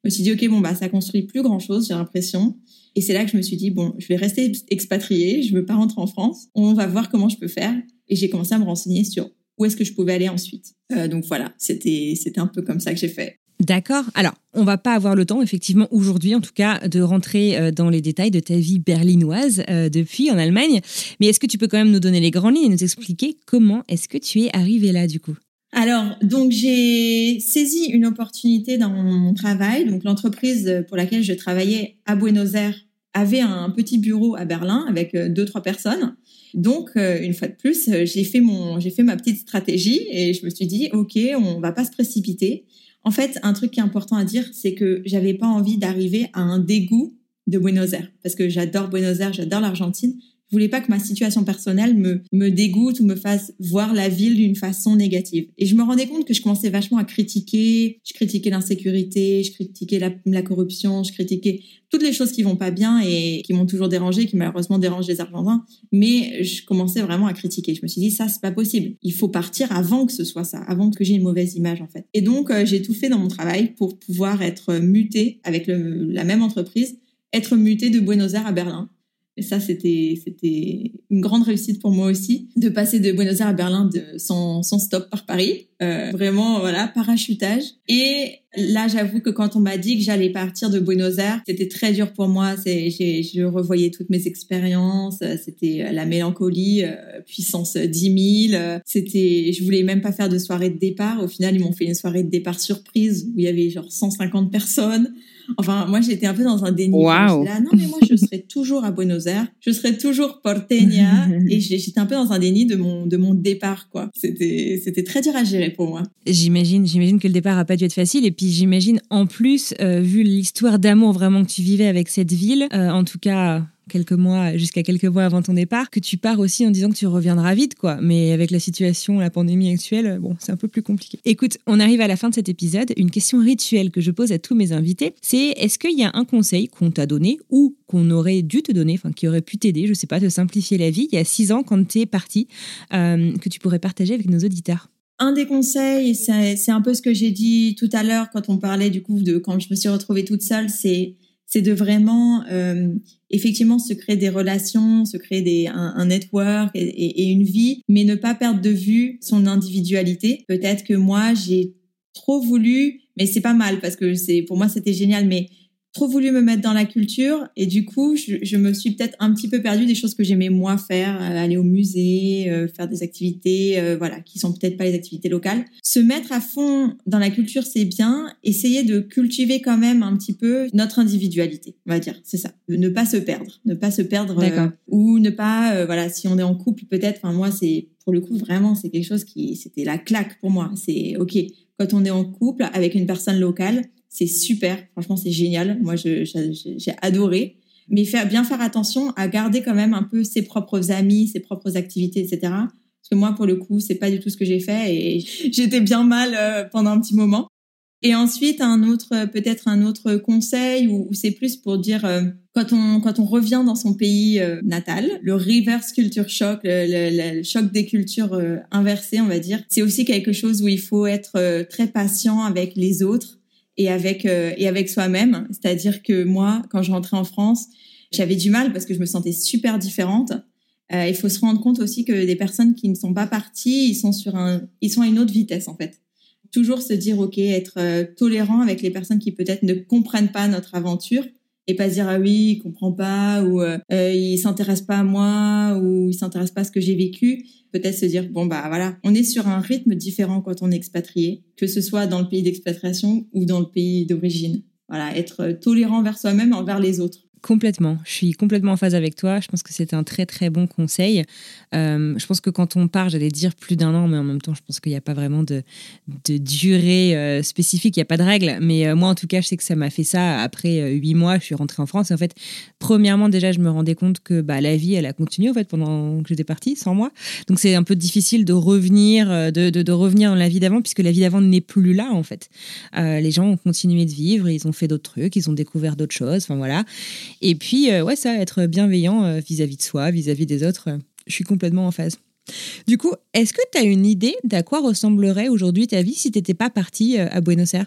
Je me suis dit ok bon bah ça construit plus grand chose, j'ai l'impression. Et c'est là que je me suis dit bon je vais rester expatriée, je veux pas rentrer en France. On va voir comment je peux faire. Et j'ai commencé à me renseigner sur où est-ce que je pouvais aller ensuite. Euh, donc voilà, c'était c'était un peu comme ça que j'ai fait. D'accord. Alors, on va pas avoir le temps, effectivement, aujourd'hui, en tout cas, de rentrer euh, dans les détails de ta vie berlinoise euh, depuis en Allemagne. Mais est-ce que tu peux quand même nous donner les grandes lignes et nous expliquer comment est-ce que tu es arrivé là, du coup? Alors, donc j'ai saisi une opportunité dans mon travail. Donc, l'entreprise pour laquelle je travaillais à Buenos Aires avait un petit bureau à Berlin avec euh, deux trois personnes. Donc, une fois de plus, j'ai fait mon, j'ai fait ma petite stratégie et je me suis dit, ok, on va pas se précipiter. En fait, un truc qui est important à dire, c'est que j'avais pas envie d'arriver à un dégoût de Buenos Aires parce que j'adore Buenos Aires, j'adore l'Argentine. Je voulais pas que ma situation personnelle me, me dégoûte ou me fasse voir la ville d'une façon négative. Et je me rendais compte que je commençais vachement à critiquer. Je critiquais l'insécurité, je critiquais la, corruption, je critiquais toutes les choses qui vont pas bien et qui m'ont toujours dérangé, qui malheureusement dérangent les Argentins. Mais je commençais vraiment à critiquer. Je me suis dit, ça, c'est pas possible. Il faut partir avant que ce soit ça, avant que j'ai une mauvaise image, en fait. Et donc, euh, j'ai tout fait dans mon travail pour pouvoir être muté avec le, la même entreprise, être muté de Buenos Aires à Berlin et ça, c'était c'était une grande réussite pour moi aussi de passer de Buenos Aires à Berlin de, sans, sans stop par Paris. Euh, vraiment, voilà, parachutage. Et là, j'avoue que quand on m'a dit que j'allais partir de Buenos Aires, c'était très dur pour moi. C'est, j'ai, je revoyais toutes mes expériences. C'était la mélancolie, euh, puissance 10 000. C'était, je voulais même pas faire de soirée de départ. Au final, ils m'ont fait une soirée de départ surprise où il y avait genre 150 personnes. Enfin, moi, j'étais un peu dans un déni. Wow. Là, non, mais moi, je serais toujours à Buenos Aires. Je serais toujours porteña. (laughs) et j'étais un peu dans un déni de mon, de mon départ, quoi. C'était, c'était très dur à gérer pour moi. J'imagine, j'imagine que le départ a pas dû être facile. Et puis, j'imagine, en plus, euh, vu l'histoire d'amour vraiment que tu vivais avec cette ville, euh, en tout cas, quelques mois, jusqu'à quelques mois avant ton départ, que tu pars aussi en disant que tu reviendras vite, quoi. Mais avec la situation, la pandémie actuelle, bon, c'est un peu plus compliqué. Écoute, on arrive à la fin de cet épisode. Une question rituelle que je pose à tous mes invités, c'est est-ce qu'il y a un conseil qu'on t'a donné ou qu'on aurait dû te donner, enfin qui aurait pu t'aider, je sais pas, te simplifier la vie il y a six ans quand tu es parti, euh, que tu pourrais partager avec nos auditeurs? Un des conseils, c'est un peu ce que j'ai dit tout à l'heure quand on parlait du coup de quand je me suis retrouvée toute seule, c'est de vraiment euh, effectivement se créer des relations, se créer un, network et, et, et, une vie, mais ne pas perdre de vue son individualité. Peut-être que moi j'ai trop voulu, mais c'est pas mal parce que c'est pour moi c'était génial, mais trop voulu me mettre dans la culture et du coup je, je me suis peut-être un petit peu perdue des choses que j'aimais moins faire euh, aller au musée euh, faire des activités euh, voilà qui sont peut-être pas les activités locales. Se mettre à fond dans la culture c'est bien. Essayer de cultiver quand même un petit peu notre individualité on va dire. C'est ça. Ne pas se perdre. Ne pas se perdre ou ne pas voilà si on est en couple peut-être enfin moi c'est pour le coup vraiment c'est quelque chose qui c'était la claque pour moi. C'est ok quand on est en couple avec une personne locale c'est super. Franchement, c'est génial. Moi, j'ai adoré. Mais faire, bien faire attention à garder quand même un peu ses propres amis, ses propres activités, etc. Parce que moi, pour le coup, c'est pas du tout ce que j'ai fait et (laughs) j'étais bien mal euh, pendant un petit moment. Et ensuite, un autre, peut-être un autre conseil où, c'est plus pour dire euh, quand on quand on revient dans son pays euh, natal, le reverse culture shock, le, choc des cultures inversées, on va dire, c'est aussi quelque chose où il faut être très patient avec les autres et avec euh, et avec soi-même. C'est-à-dire que moi, quand je rentrais en France, j'avais du mal parce que je me sentais super différente. Euh, il faut se rendre compte aussi que des personnes qui ne sont pas parties, ils sont sur un, ils sont à une autre vitesse en fait. Toujours se dire ok, être euh, tolérant avec les personnes qui peut-être ne comprennent pas notre aventure et pas dire ah oui, il comprend pas ou euh, il s'intéresse pas à moi ou il s'intéresse pas à ce que j'ai vécu peut-être se dire bon bah voilà, on est sur un rythme différent quand on est expatrié, que ce soit dans le pays d'expatriation ou dans le pays d'origine. Voilà, être tolérant vers soi-même envers les autres. Complètement. Je suis complètement en phase avec toi. Je pense que c'est un très très bon conseil. Euh, je pense que quand on part, j'allais dire plus d'un an, mais en même temps, je pense qu'il n'y a pas vraiment de, de durée euh, spécifique, il n'y a pas de règle. Mais euh, moi, en tout cas, je sais que ça m'a fait ça. Après huit mois, je suis rentrée en France. Et en fait, premièrement, déjà, je me rendais compte que bah, la vie, elle a continué en fait pendant que j'étais partie, sans moi. Donc c'est un peu difficile de revenir, de, de, de revenir dans la vie d'avant, puisque la vie d'avant n'est plus là en fait. les gens ont continué de vivre, ils ont fait d'autres trucs, ils ont découvert d'autres choses. Enfin voilà. Et puis, euh, ouais, ça, être bienveillant euh, vis-à-vis de soi, vis-à-vis des autres, euh, je suis complètement en phase. Du coup, est-ce que tu as une idée d'à quoi ressemblerait aujourd'hui ta vie si tu n'étais pas partie à Buenos Aires?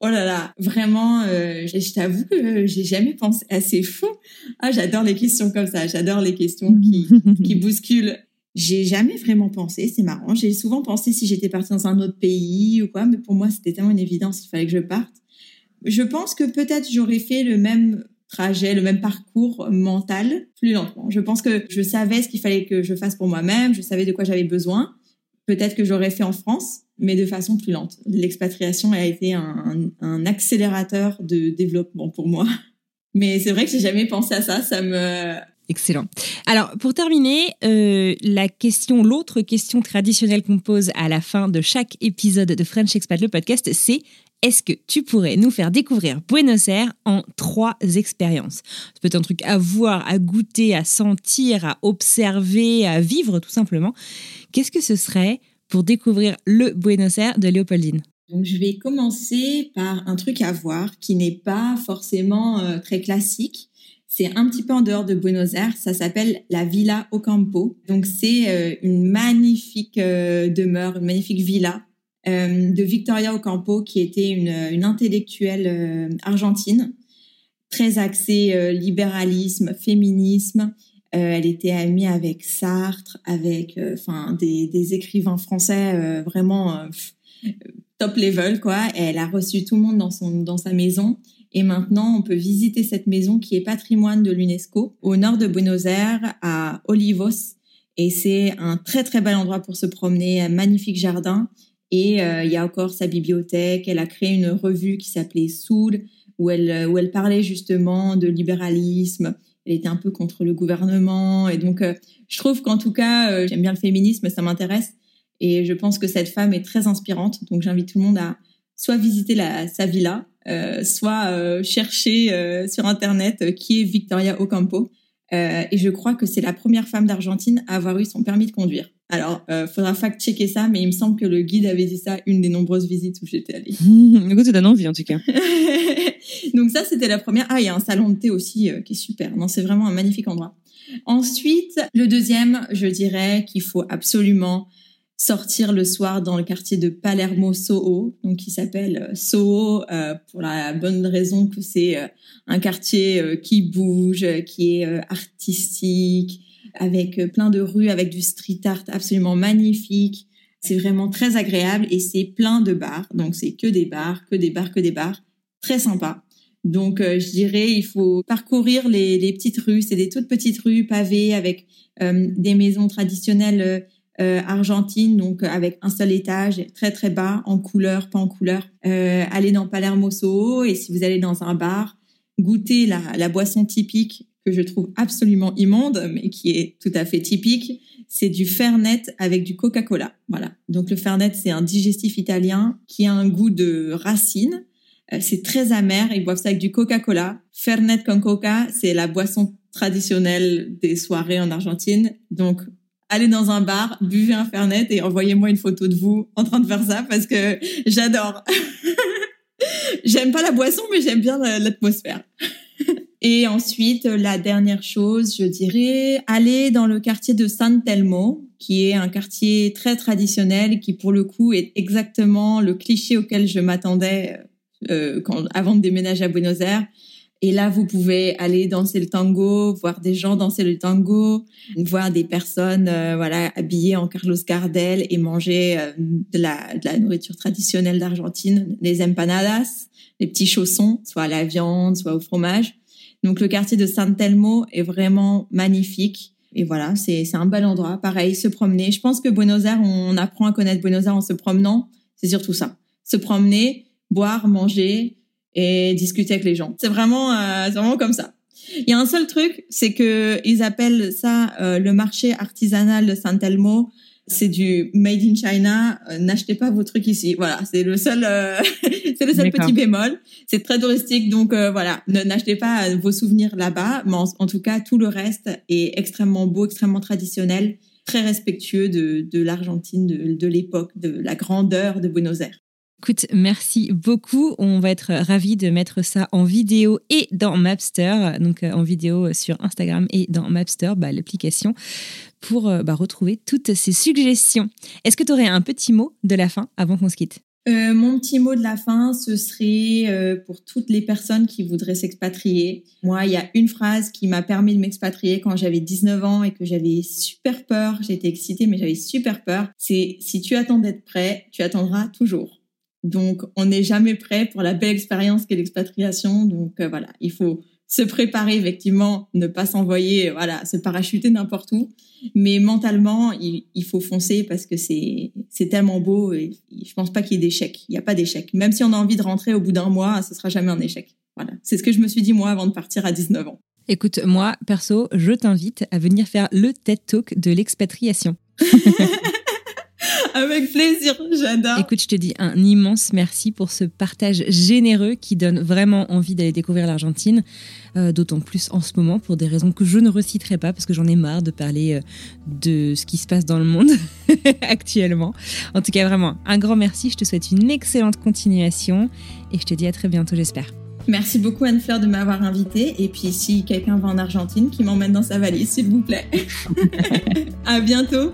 Oh là là, vraiment, je, t'avoue que j'ai jamais pensé assez fou. Ah, j'adore les questions comme ça, j'adore les questions qui, qui bousculent. J'ai jamais vraiment pensé, c'est marrant. J'ai souvent pensé si j'étais partie dans un autre pays ou quoi, mais pour moi, c'était tellement une évidence, il fallait que je parte. Je pense que peut-être j'aurais fait le même trajet, le même parcours mental plus lentement. Je pense que je savais ce qu'il fallait que je fasse pour moi-même, je savais de quoi j'avais besoin. Peut-être que j'aurais fait en France, mais de façon plus lente. L'expatriation a été un, accélérateur de développement pour moi. (laughs) Mais c'est vrai que j'ai jamais pensé à ça. Ça me Excellent. Alors, pour terminer, euh, la question, l'autre question traditionnelle qu'on pose à la fin de chaque épisode de French Expat, le podcast, c'est est-ce que tu pourrais nous faire découvrir Buenos Aires en trois expériences? Ça peut être un truc à voir, à goûter, à sentir, à observer, à vivre tout simplement. Qu'est-ce que ce serait pour découvrir le Buenos Aires de Léopoldine? Donc, je vais commencer par un truc à voir qui n'est pas forcément euh, très classique. C'est un petit peu en dehors de Buenos Aires. Ça s'appelle la Villa Ocampo. Donc, c'est euh, une magnifique euh, demeure, une magnifique villa de Victoria Ocampo, qui était une, intellectuelle argentine, très axée libéralisme, féminisme. elle était amie avec Sartre, avec des, écrivains français vraiment top level, quoi. elle a reçu tout le monde dans, son, dans sa maison. Et maintenant, on peut visiter cette maison qui est patrimoine de l'UNESCO au nord de Buenos Aires, à Olivos. Et c'est un très, très bel endroit pour se promener, un magnifique jardin. Et euh, il y a encore sa bibliothèque. Elle a créé une revue qui s'appelait Soul, où elle, où elle parlait justement de libéralisme. Elle était un peu contre le gouvernement. Et donc, euh, je trouve qu'en tout cas, euh, j'aime bien le féminisme, ça m'intéresse. Et je pense que cette femme est très inspirante. Donc j'invite tout le monde à soit visiter sa villa, euh, soit euh, chercher euh, sur Internet euh, qui est Victoria Ocampo. Euh, et je crois que c'est la première femme d'Argentine à avoir eu son permis de conduire. Alors, euh, faudra fact-checker ça, mais il me semble que le guide avait dit ça une des nombreuses visites où j'étais allée. (laughs) Du coup, ça donne envie en tout cas. (laughs) Donc ça, c'était la première. Ah, il y a un salon de thé aussi qui est super. Non, c'est vraiment un magnifique endroit. Ensuite, le deuxième, je dirais qu'il faut absolument sortir le soir dans le quartier de Palermo Soho, donc qui s'appelle euh, Soho euh, pour la bonne raison que c'est euh, un quartier qui bouge, qui est artistique, avec plein de rues, avec du street art absolument magnifique. C'est vraiment très agréable et c'est plein de bars, donc c'est que des bars, que des bars, que des bars, très sympa. Donc je dirais il faut parcourir les, les petites rues, c'est des toutes petites rues pavées avec des maisons traditionnelles euh, Argentine, donc euh, avec un seul étage, très très bas, en couleur, pas en couleur. Euh, allez dans Palermo Soho et si vous allez dans un bar, goûtez la, la boisson typique que je trouve absolument immonde, mais qui est tout à fait typique. C'est du Fernet avec du Coca-Cola. Voilà. Donc le Fernet, c'est un digestif italien qui a un goût de racine. Euh, c'est très amer. Ils boivent ça avec du Coca-Cola. Fernet con Coca, c'est la boisson traditionnelle des soirées en Argentine. Donc allez dans un bar, buvez un Fernet et envoyez-moi une photo de vous en train de faire ça parce que j'adore. (laughs) j'aime pas la boisson, mais j'aime bien l'atmosphère. (laughs) et ensuite, la dernière chose, je dirais, aller dans le quartier de San Telmo, qui est un quartier très traditionnel, qui pour le coup est exactement le cliché auquel je m'attendais euh, quand, avant de déménager à Buenos Aires. Et là, vous pouvez aller danser le tango, voir des gens danser le tango, voir des personnes euh, voilà habillées en Carlos Gardel et manger euh, de, la, nourriture traditionnelle d'Argentine, les empanadas, les petits chaussons, soit à la viande, soit au fromage. Donc le quartier de San Telmo est vraiment magnifique. Et voilà, c'est un bel endroit. Pareil, se promener. Je pense que Buenos Aires, on apprend à connaître Buenos Aires en se promenant. C'est surtout ça. Se promener, boire, manger, et discuter avec les gens. C'est vraiment, euh, vraiment comme ça. Il y a un seul truc, c'est que ils appellent ça euh, le marché artisanal de San Telmo. C'est du made in China. Euh, n'achetez pas vos trucs ici. Voilà, c'est le seul, euh, (laughs) c'est le seul petit bémol. C'est très touristique, donc voilà, n'achetez pas vos souvenirs là-bas. Mais en, tout cas, tout le reste est extrêmement beau, extrêmement traditionnel, très respectueux de, de l'Argentine, de, de l'époque, de la grandeur de Buenos Aires. Écoute, merci beaucoup. On va être ravis de mettre ça en vidéo et dans Mapster, donc euh, en vidéo sur Instagram et dans Mapster, bah, l'application, pour euh, bah, retrouver toutes ces suggestions. Est-ce que tu aurais un petit mot de la fin avant qu'on se quitte? Euh, mon petit mot de la fin, ce serait pour toutes les personnes qui voudraient s'expatrier. Moi, il y a une phrase qui m'a permis de m'expatrier quand j'avais 19 ans et que j'avais super peur. J'étais excitée, mais j'avais super peur. C'est si tu attends d'être prêt, tu attendras toujours. Donc, on n'est jamais prêt pour la belle expérience qu'est l'expatriation. Donc, euh, voilà, il faut se préparer, effectivement, ne pas s'envoyer, voilà, se parachuter n'importe où. Mais mentalement, il, faut foncer parce que c'est, c'est tellement beau et je pense pas qu'il y ait d'échec. Il n'y a pas d'échec. Même si on a envie de rentrer au bout d'un mois, ce sera jamais un échec. Voilà. C'est ce que je me suis dit, moi, avant de partir à 19 ans. Écoute, moi, perso, je t'invite à venir faire le TED Talk de l'expatriation. (laughs) Avec plaisir, j'adore. Écoute, je te dis un immense merci pour ce partage généreux qui donne vraiment envie d'aller découvrir l'Argentine, euh, d'autant plus en ce moment pour des raisons que je ne reciterai pas parce que j'en ai marre de parler euh, de ce qui se passe dans le monde (laughs) actuellement. En tout cas, vraiment, un grand merci. Je te souhaite une excellente continuation et je te dis à très bientôt, j'espère. Merci beaucoup Anne-Fleur de m'avoir invité. Et puis si quelqu'un va en Argentine, qui m'emmène dans sa valise, s'il vous plaît. (laughs) à bientôt.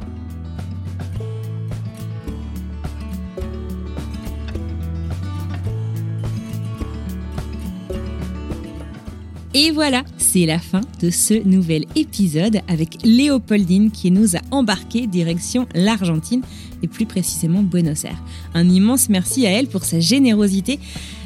Et voilà, c'est la fin de ce nouvel épisode avec Léopoldine qui nous a embarqué direction l'Argentine et plus précisément Buenos Aires. Un immense merci à elle pour sa générosité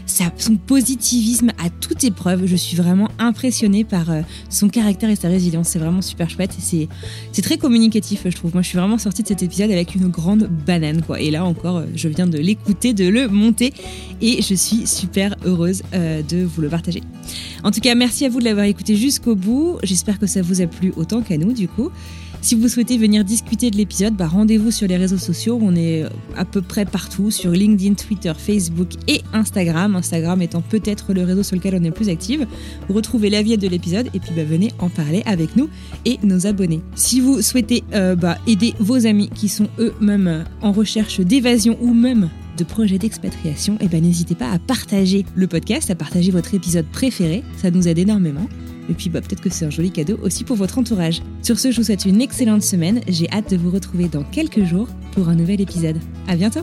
son positivisme à toute épreuve. Je suis vraiment impressionnée par euh, son caractère et sa résilience. C'est vraiment super chouette. C'est, c'est très communicatif, je trouve. Moi, je suis vraiment sortie de cet épisode avec une grande banane, quoi. Et là encore, euh, je viens de l'écouter, de le monter. Et je suis super heureuse euh, de vous le partager. En tout cas, merci à vous de l'avoir écouté jusqu'au bout. J'espère que ça vous a plu autant qu'à nous, du coup. Si vous souhaitez venir discuter de l'épisode, bah rendez-vous sur les réseaux sociaux. On est à peu près partout sur LinkedIn, Twitter, Facebook et Instagram. Instagram étant peut-être le réseau sur lequel on est le plus active. Retrouvez l'avis de l'épisode et puis bah, venez en parler avec nous et nos abonnés. Si vous souhaitez euh, bah, aider vos amis qui sont eux-mêmes en recherche d'évasion ou même de projets d'expatriation, et eh ben n'hésitez pas à partager le podcast, à partager votre épisode préféré. Ça nous aide énormément. Et puis bah, peut-être que c'est un joli cadeau aussi pour votre entourage. Sur ce, je vous souhaite une excellente semaine. J'ai hâte de vous retrouver dans quelques jours pour un nouvel épisode. À bientôt!